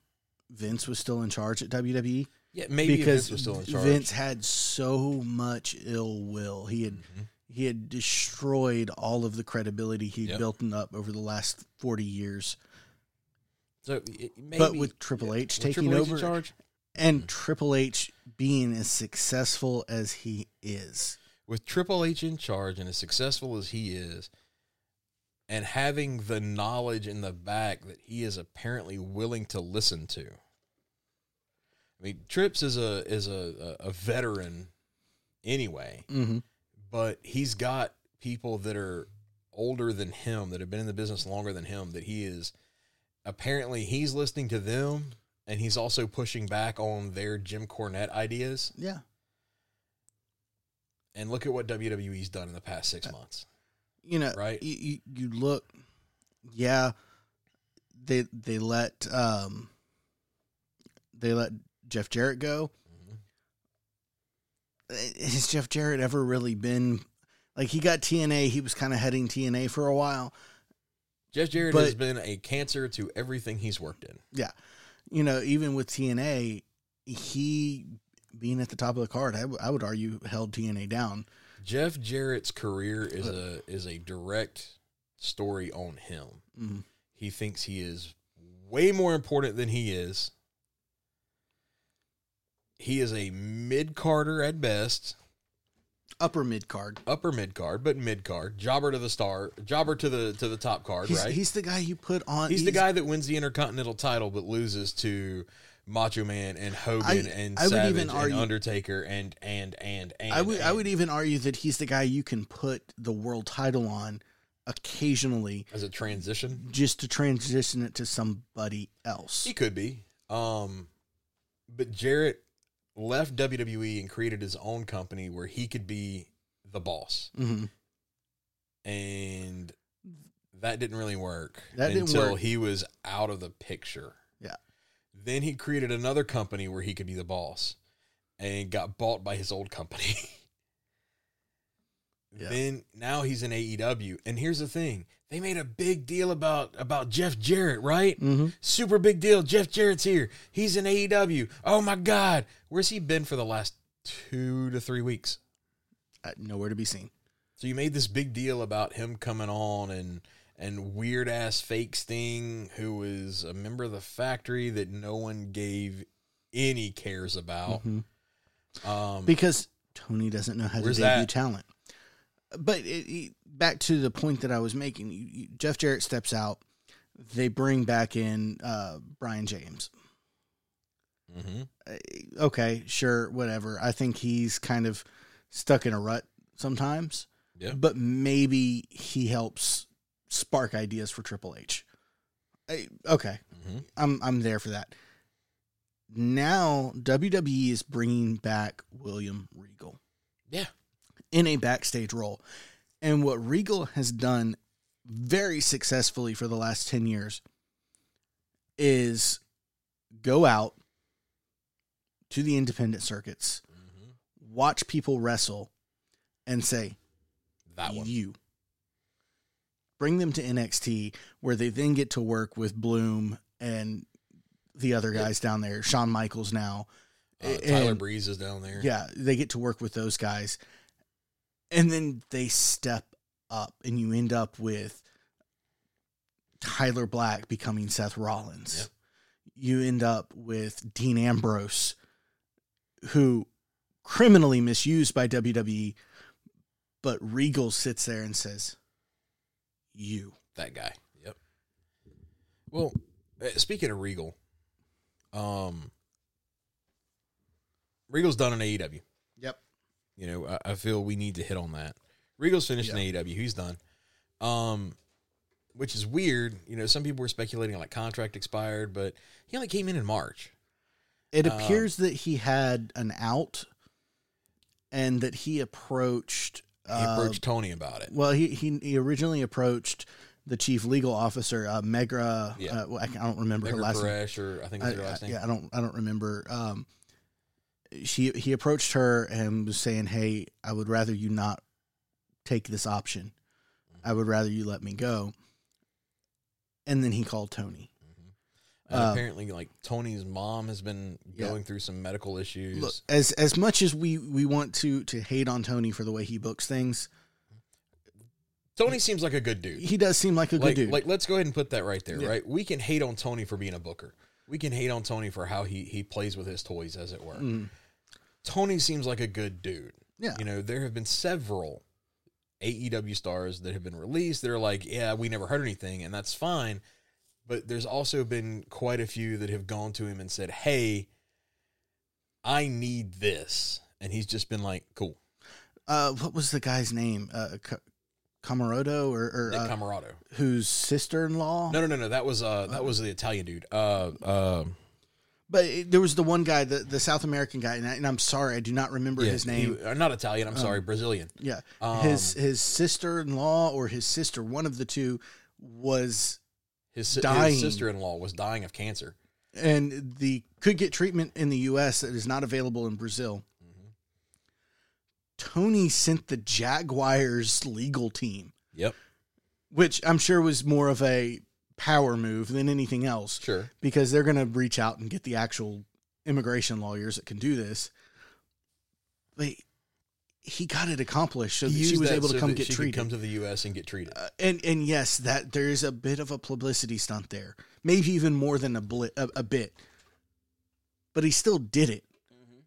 Vince was still in charge at WWE, Yeah, maybe because Vince was still in charge. Vince had so much ill will. He had Mhm. he had destroyed all of the credibility he'd Yep. built up over the last forty years. So maybe, but with Triple H taking Triple H over charge, and Triple H being as successful as he is, with Triple H in charge and as successful as he is, and having the knowledge in the back that he is apparently willing to listen to. I mean, Trips is a is a a, veteran anyway. mm-hmm. but he's got people that are older than him that have been in the business longer than him that he is apparently he's listening to them and he's also pushing back on their Jim Cornette ideas yeah, and look at what WWE's done in the past 6 months you know, Right. You, you, look, yeah, they they let um they let Jeff Jarrett go. Has Jeff Jarrett ever really been like he got TNA? He was kind of heading TNA for a while. Jeff Jarrett But- has been a cancer to everything he's worked in Yeah, you know, even with TNA, he being at the top of the card, I, w- I would argue held TNA down. Jeff Jarrett's career is a is a direct story on him Mm. he thinks he is way more important than he is. He is a mid carder at best, Upper mid card. upper mid card, but mid card, jobber to the star, jobber to the to the top card, He's, right? he's the guy you put on. He's the guy that wins the Intercontinental title but loses to Macho Man and Hogan I- and I Savage even and argue- Undertaker and and and and I would I would even argue that he's the guy you can put the world title on occasionally as a transition. just to transition it to somebody else. He could be. Um, but Jarrett left WWE and created his own company where he could be the boss, hmm and that didn't really work That until work. he was out of the picture. Yeah. Then he created another company where he could be the boss, and got bought by his old company. Yeah. Then now he's in AEW, and here's the thing: they made a big deal about about Jeff Jarrett, right? hmm Super big deal. Jeff Jarrett's here. He's in AEW. Oh my God. Where's he been for the last two to three weeks. Uh, nowhere to be seen. So you made this big deal about him coming on and and weird ass fake Sting, who was a member of the factory that no one gave any cares about. Mhm. Um, because Tony doesn't know how to debut that? talent. But it, back to the point that I was making, you, you, Jeff Jarrett steps out. They bring back in uh, Brian James. mhm. Okay, sure, whatever. I think he's kind of stuck in a rut sometimes. Yeah. But maybe he helps spark ideas for Triple H. I- okay, Mhm. I'm I'm there for that. Now WWE is bringing back William Regal. Yeah. In a backstage role. And what Regal has done very successfully for the last 10 years is go out to the independent circuits, Mhm. watch people wrestle, and say, That one. you. Bring them to NXT where they then get to work with Bloom and the other guys down there, Shawn Michaels now. Uh, Tyler And- Breeze is down there. yeah, they get to work with those guys. And then they step up and you end up with Tyler Black becoming Seth Rollins. Yep. You end up with Dean Ambrose who criminally misused by WWE but Regal sits there and says you. That guy. Yep. Well, uh, speaking of Regal, um, Regal's done in AEW. Yep. You know, I, I feel we need to hit on that. Regal's finished in AEW. He's done. Um, which is weird. You know, some people were speculating like contract expired, but he only came in in March. It Um, appears that he had an out and that he approached He uh, approached Tony about it. Well, he, he he originally approached the chief legal officer, uh, Megha. Yeah. Uh, well, I, don't remember her Megha last name. Or I think I, her I- last name. yeah, I don't I don't remember. Um, she he approached her and was saying, "Hey, I would rather you not take this option. I would rather you let me go." And then he called Tony. And Uh, apparently, like Tony's mom has been Yeah. going through some medical issues. Look, as as much as we we want to to hate on Tony for the way he books things, Tony seems like a good dude. he does seem like a good like, dude. like let's go ahead and put that right there, Yeah. right? We can hate on Tony for being a booker. We can hate on Tony for how he he plays with his toys, as it were. Mm. Tony seems like a good dude. Yeah. You know, there have been several AEW stars that have been released. They're like, yeah, we never heard anything, and that's fine. But there's also been quite a few that have gone to him and said, hey, I need this. And he's just been like, cool. uh, what was the guy's name? Uh, Ca- Comoroto or, or Nick uh, Comoroto. whose sister-in-law? No, no, no, no. That was uh that was the Italian dude. Uh uh But there was the one guy, the, the South American guy, and, I, I'm sorry, I do not remember yeah, his name. he- uh, not Italian, I'm sorry, Brazilian. yeah, Um, his his sister-in-law or his sister, one of the two, was His, dying. his sister-in-law was dying of cancer. and the could get treatment in the U.S. that is not available in Brazil. Mm-hmm. Tony sent the Jaguars legal team, Yep, which I'm sure was more of a power move than anything else. sure. because they're going to reach out and get the actual immigration lawyers that can do this. But he got it accomplished, so she was able to come get treated. come to the U.S. and get treated. Uh, and and yes, that there is a bit of a publicity stunt there, maybe even more than a a, a bit. But he still did it. Mm-hmm.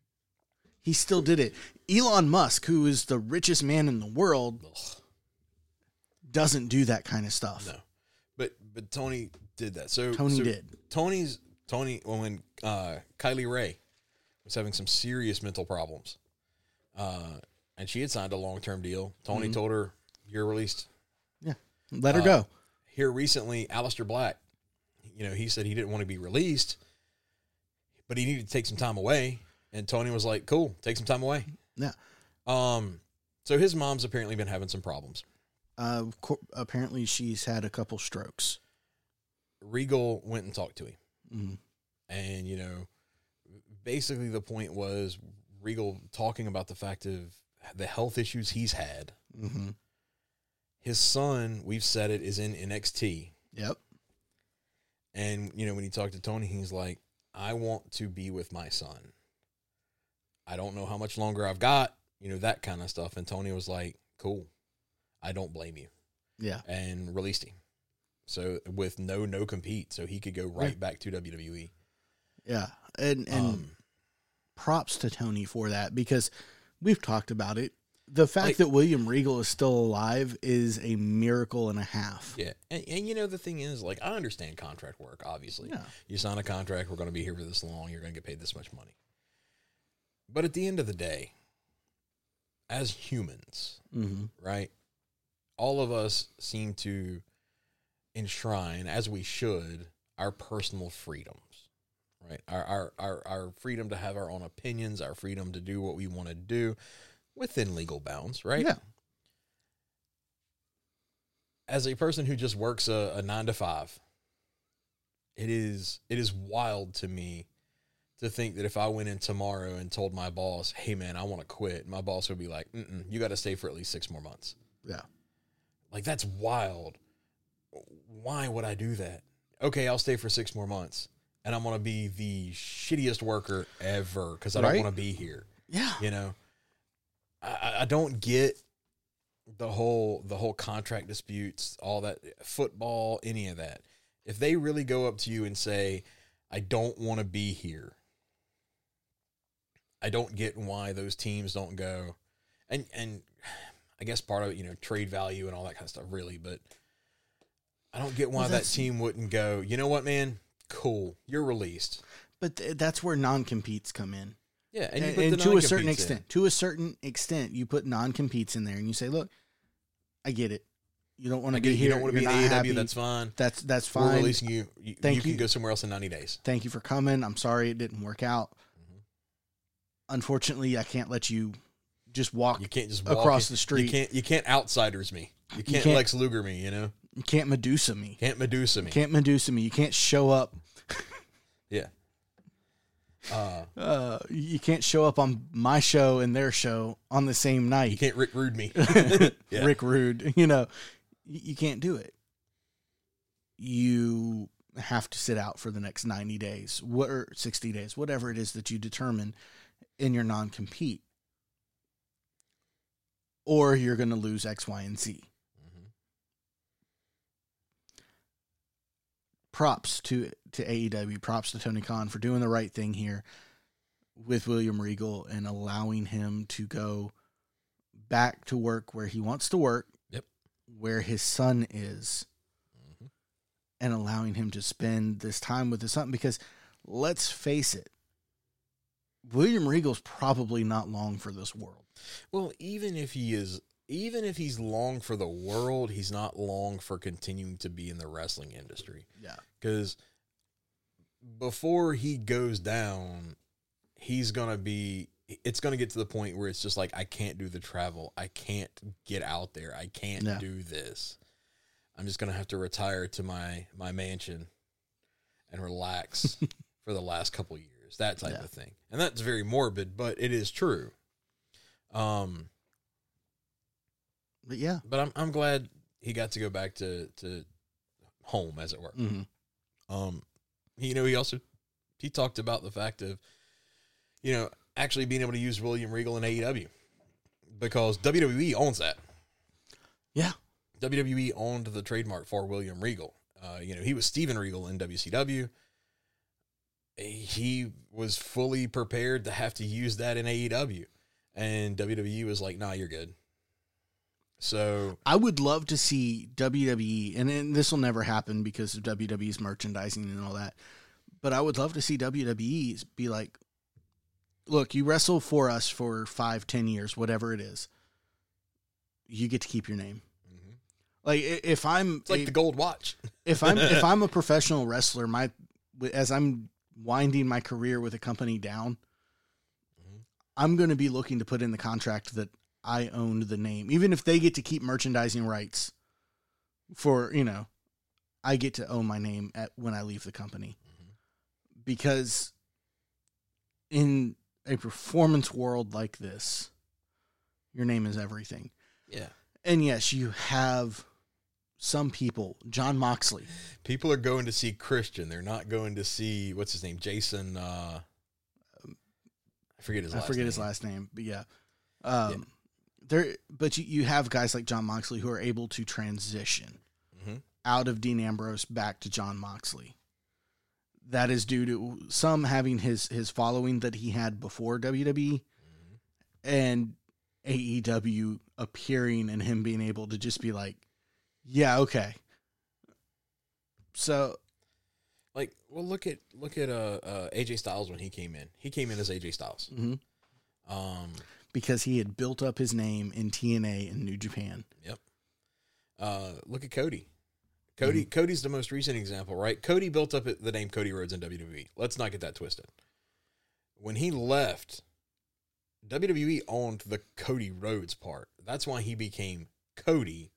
He still did it. Elon Musk, who is the richest man in the world, Ugh, doesn't do that kind of stuff. no, but Tony did that. So Tony so did. Tony's Tony when uh, Kylie Rae was having some serious mental problems, uh, and she had signed a long term deal. Tony Mhm. told her, "You're released." Yeah, let her Uh, go. here recently, Aleister Black, you know, he said he didn't want to be released, but he needed to take some time away. And Tony was like, cool, take some time away. Yeah. Um, so his mom's apparently been having some problems. Uh, co- apparently, she's had a couple strokes. Regal went and talked to him. Mhm. And, you know, basically the point was Regal talking about the fact of the health issues he's had. Mhm. His son, we've said it, is in NXT. Yep. And, you know, when he talked to Tony, he's like, I want to be with my son. I don't know how much longer I've got, you know, that kind of stuff. And Tony was like, cool. I don't blame you. Yeah. And released him. So with no no compete, so he could go right Yeah. back to WWE. Yeah. And and Um, props to Tony for that because we've talked about it. The fact Like- that William Regal is still alive is a miracle and a half. yeah, and, and you know the thing is, like, I understand contract work. Obviously, Yeah. you sign a contract. We're going to be here for this long. You're going to get paid this much money. But at the end of the day, as humans, hmm right? All of us seem to enshrine, as we should, our personal freedoms, right? Our, our, our, our freedom to have our own opinions, our freedom to do what we want to do within legal bounds, right? Yeah. As a person who just works a, a nine to five, it is it is wild to me to think that if I went in tomorrow and told my boss, "Hey, man, I want to quit," my boss would be like, "You got to stay for at least six more months." Yeah. Like that's wild. Why would I do that? Okay, I'll stay for six more months, and I'm gonna be the shittiest worker ever because I don't want to be here. Yeah. You know, I, I- I don't get the whole the whole contract disputes, all that football, any of that. If they really go up to you and say, "I don't want to be here," I don't get why those teams don't go, and and I guess part of it, you know, trade value and all that kind of stuff, really. But I don't get why Well, that team wouldn't go. You know what, man? Cool, you're released. But th- that's where non competes come in. Yeah, And, you and the to a certain non-competes in. extent, to a certain extent, you put non competes in there and you say, look, I get it. You don't want to be here. you don't want to be in AEW. happy. That's fine. that's that's fine. We're releasing you. You, Thank you can you. go somewhere else in 90 days. Thank you for coming. I'm sorry it didn't work out. Mhm. Unfortunately, I can't let you just walk. You can't just Across in- the street. You can't. You can't outsiders me. You can't, can't- Lex Luger me. You know. You can't Medusa me. Can't Medusa me. Can't Medusa me. You can't show up. Yeah. Uh, Uh, you can't show up on my show and their show on the same night. you can't Rick Rude me. Yeah. Rick Rude, you know, you, can't do it. You have to sit out for the next 90 days, what or 60 days, whatever it is that you determine in your non compete. Or you're going to lose X, Y, and Z. Props to to AEW, props to Tony Khan for doing the right thing here with William Regal and allowing him to go back to work where he wants to work. Yep. Where his son is Mhm. and allowing him to spend this time with his son because let's face it William Regal's probably not long for this world. Well, even if he is, even if he's long for the world, he's not long for continuing to be in the wrestling industry. Yeah. because before he goes down, he's gonna be. It's gonna get to the point where it's just like I can't do the travel. I can't get out there. I can't Yeah. do this. I'm just gonna have to retire to my my mansion and relax for the last couple years. That type Yeah. of thing, and that's very morbid, but it is true. Um, But yeah. but I'm I'm glad he got to go back to to home, as it were. hmm Um, you know, he also he talked about the fact of, you know, actually being able to use William Regal in AEW because WWE owns that. Yeah. WWE owned the trademark for William Regal. Uh, you know, he was Steven Regal in WCW. He was fully prepared to have to use that in AEW, and WWE was like, "Nah, you're good." So I would love to see WWE, and, and this will never happen because of WWE's merchandising and all that. But I would love to see WWE be like, "Look, you wrestle for us for five, ten years, whatever it is. You get to keep your name." Like if I'm it's like a- the gold watch. if I'm if I'm a professional wrestler, my as I'm winding my career with a company down, Mhm. I'm going to be looking to put in the contract that I owned the name, even if they get to keep merchandising rights. For you know, I get to own my name at when I leave the company, because in a performance world like this, your name is everything. Yeah. And yes, you have some people, Jon Moxley. People are going to see Christian. They're not going to see what's his name, Jason. Uh, I forget his I last forget name. his last name, but yeah. Um, There, but you, you have guys like Jon Moxley who are able to transition Mhm. out of Dean Ambrose back to Jon Moxley. That is due to some having his his following that he had before WWE, and AEW appearing and him being able to just be like, yeah, okay. So Like, well, look at look at uh, uh AJ Styles when he came in. He came in as AJ Styles. mhm. Um, because he had built up his name in TNA and New Japan. Yep. Uh, look at Cody. Cody Cody's the most recent example, right? Cody built up the name Cody Rhodes in WWE. Let's not get that twisted. When he left, WWE owned the Cody Rhodes part. That's why he became Cody,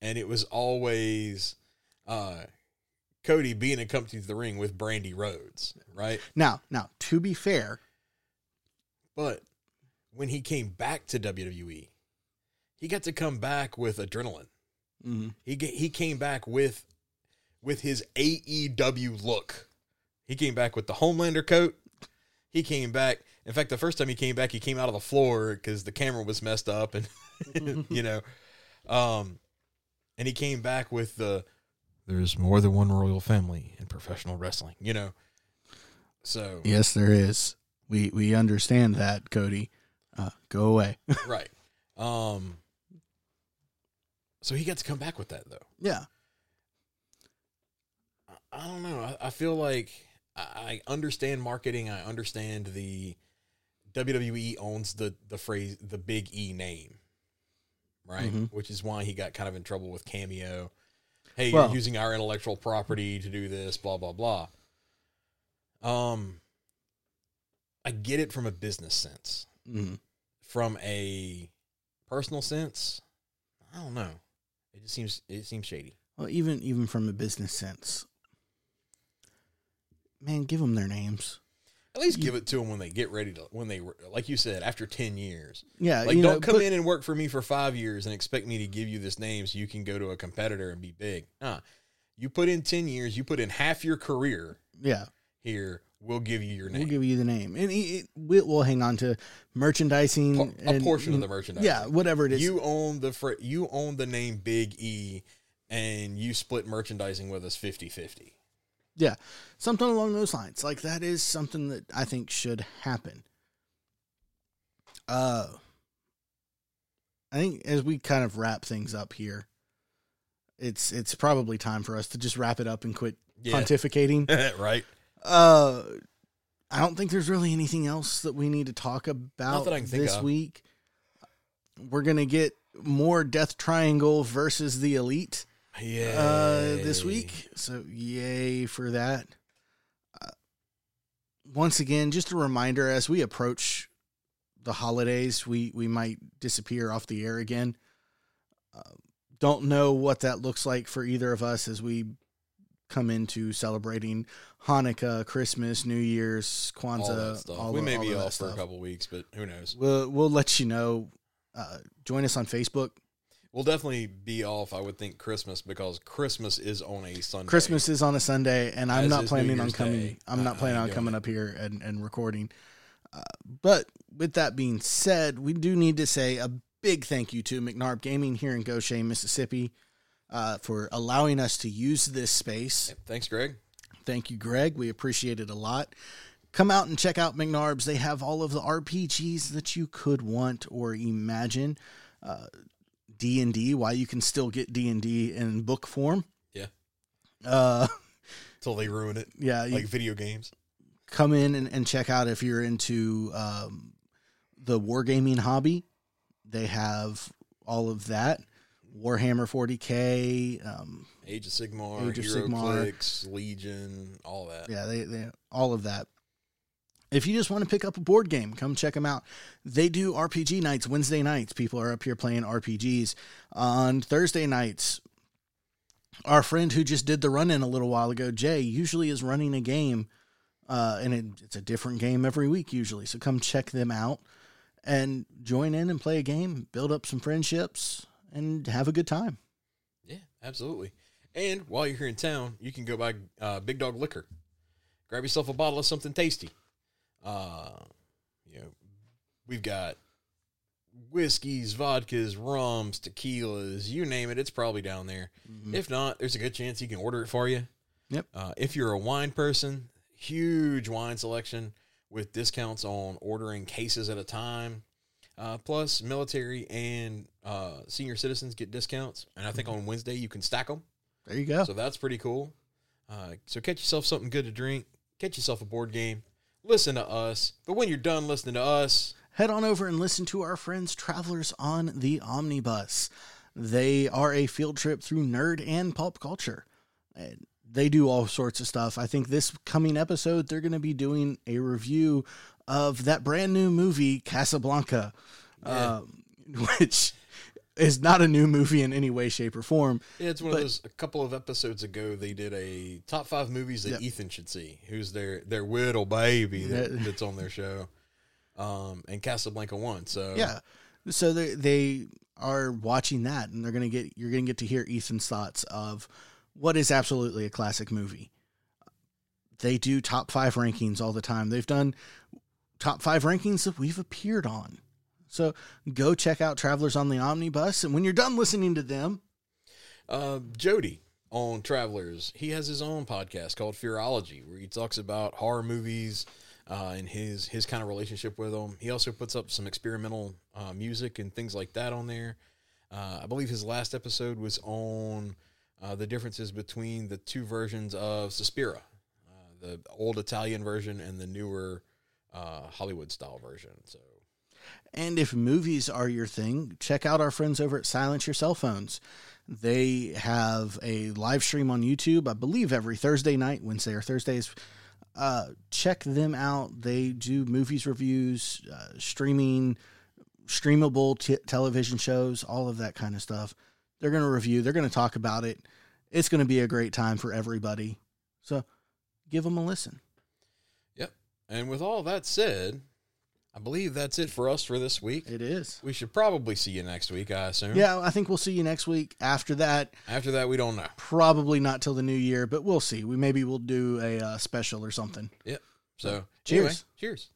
and it was always uh, Cody being accompanied to the ring with Brandi Rhodes, right? Now, now to be fair, But when he came back to WWE, he got to come back with adrenaline. mhm, He he came back with with his AEW look. He came back with the Homelander coat. He came back. In fact, the first time he came back, he came out of the floor because the camera was messed up, and you know, um, and he came back with the. There's more than one royal family in professional wrestling, you know. So yes, there is. We we understand that, Cody. Uh, go away. right, um. So he got to come back with that though. yeah, I- I don't know. I, I feel like I, I understand marketing. I understand the WWE owns the the phrase the Big E name, right? Mhm. Which is why he got kind of in trouble with Cameo. Hey, Well- you're using our intellectual property to do this, blah blah blah. Um, I get it from a business sense. Mhm. From a personal sense, I don't know. It just seems it seems shady. Well, even even from a business sense, man, give them their names. At least give it to them when they get ready to, when they, like you said, after 10 years. Yeah, Like, don't know, come put- in and work for me for five years and expect me to give you this name so you can go to a competitor and be big. Nah, you put in 10 years, you put in half your career Yeah, here, we'll give you your name. we'll give you the name, and it, we'll, we'll hang on to merchandising. Po- a and, portion of the merchandise. Yeah, whatever it is. You own the fr- you own the name Big E and you split merchandising with us 50-50. Yeah, something along those lines. Like that is something that I think should happen. Uh, I think as we kind of wrap things up here, it's it's probably time for us to just wrap it up and quit Yeah. pontificating. right? Uh, I don't think there's really anything else that we need to talk about that I can think this of. week. We're gonna get more Death Triangle versus the Elite Yeah. uh, this week. So yay for that. Uh, once again, just a reminder as we approach the holidays, we we might disappear off the air again. Uh, don't know what that looks like for either of us as we come into celebrating Hanukkah, Christmas, New Year's, all Kwanzaa. stuff. all we the- may all be off for a couple weeks, but who knows? We'll we'll let you know. Uh, join us on Facebook. We'll definitely be off. I would think Christmas because Christmas is on a Sunday. Christmas is on a Sunday, and I'm As not planning on coming. Day. I'm not Uh, planning I on coming doing up here and, and recording. Uh, but with that being said, we do need to say a big thank you to McNarb Gaming here in Goshen, Mississippi, uh, for allowing us to use this space. Thanks, Greg. Thank you, Greg. We appreciate it a lot. Come out and check out McNarb's. They have all of the RPGs that you could want or imagine. Uh, D and D, why you can still get D and D in book form. Yeah. Uh, Till they ruin it, yeah. like video games. come in and, and check out if you're into um, the wargaming hobby. They have all of that. Warhammer 40k. Um, Age of Sigmar, Age of Hero Sigmar. Clicks, Legion, all that. yeah, they, they all of that. If you just want to pick up a board game, come check them out. They do RPG nights Wednesday nights. People are up here playing RPGs on Thursday nights. Our friend who just did the run in a little while ago, Jay, usually is running a game, uh, and it, it's a different game every week usually. So come check them out and join in and play a game, build up some friendships, and have a good time. Yeah, absolutely. And while you're here in town, you can go buy uh, Big Dog Liquor. Grab yourself a bottle of something tasty. Uh, you know, we've got whiskeys, vodkas, rums, tequilas, you name it, it's probably down there. If not, there's a good chance he can order it for you. Yep. Uh, if you're a wine person, huge wine selection with discounts on ordering cases at a time. Uh, plus, military and uh, senior citizens get discounts, and I think on Wednesday you can stack them. There you go. So that's pretty cool. Uh, so catch yourself something good to drink. Get yourself a board game. Listen to us. But when you're done listening to us, head on over and listen to our friends Travelers on the Omnibus. They are a field trip through nerd and pulp culture. They do all sorts of stuff. I think this coming episode, they're going to be doing a review of that brand new movie, Casablanca, um, which is not a new movie in any way, shape, or form. yeah, it's one But- of those. A couple of episodes ago, they did a top five movies that Yep. Ethan should see. Who's their their little baby that, that's on their show, um, and Casablanca won. So Yeah. So they they are watching that and they're going to get you're going to get to hear Ethan's thoughts of what is absolutely a classic movie. They do top 5 rankings all the time. They've done top 5 rankings that we've appeared on. So go check out Travelers on the Omnibus and when you're done listening to them, Uh, Jody on Travelers, he has his own podcast called Fearology, where he talks about horror movies uh, and his his kind of relationship with them. He also puts up some experimental uh, music and things like that on there. Uh, I believe his last episode was on uh, the differences between the two versions of Suspiria, uh, the old Italian version and the newer uh, Hollywood style version. So And if movies are your thing, check out our friends over at Silence Your Cell Phones. They have a live stream on YouTube, I believe every Thursday night, Wednesday or Thursdays. Uh, check them out. They do movies reviews, uh, streaming, streamable t- television shows, all of that kind of stuff. They're going to review, they're going to talk about it. It's going to be a great time for everybody. So give them a listen. Yep. And with all that said, I believe that's it for us for this week. It is. We should probably see you next week, I assume. Yeah, I think we'll see you next week. After that, After that, we don't know. Probably not till the new year, but we'll see. We maybe we'll do a uh, special or something. Yep. So, Cheers. anyway, cheers.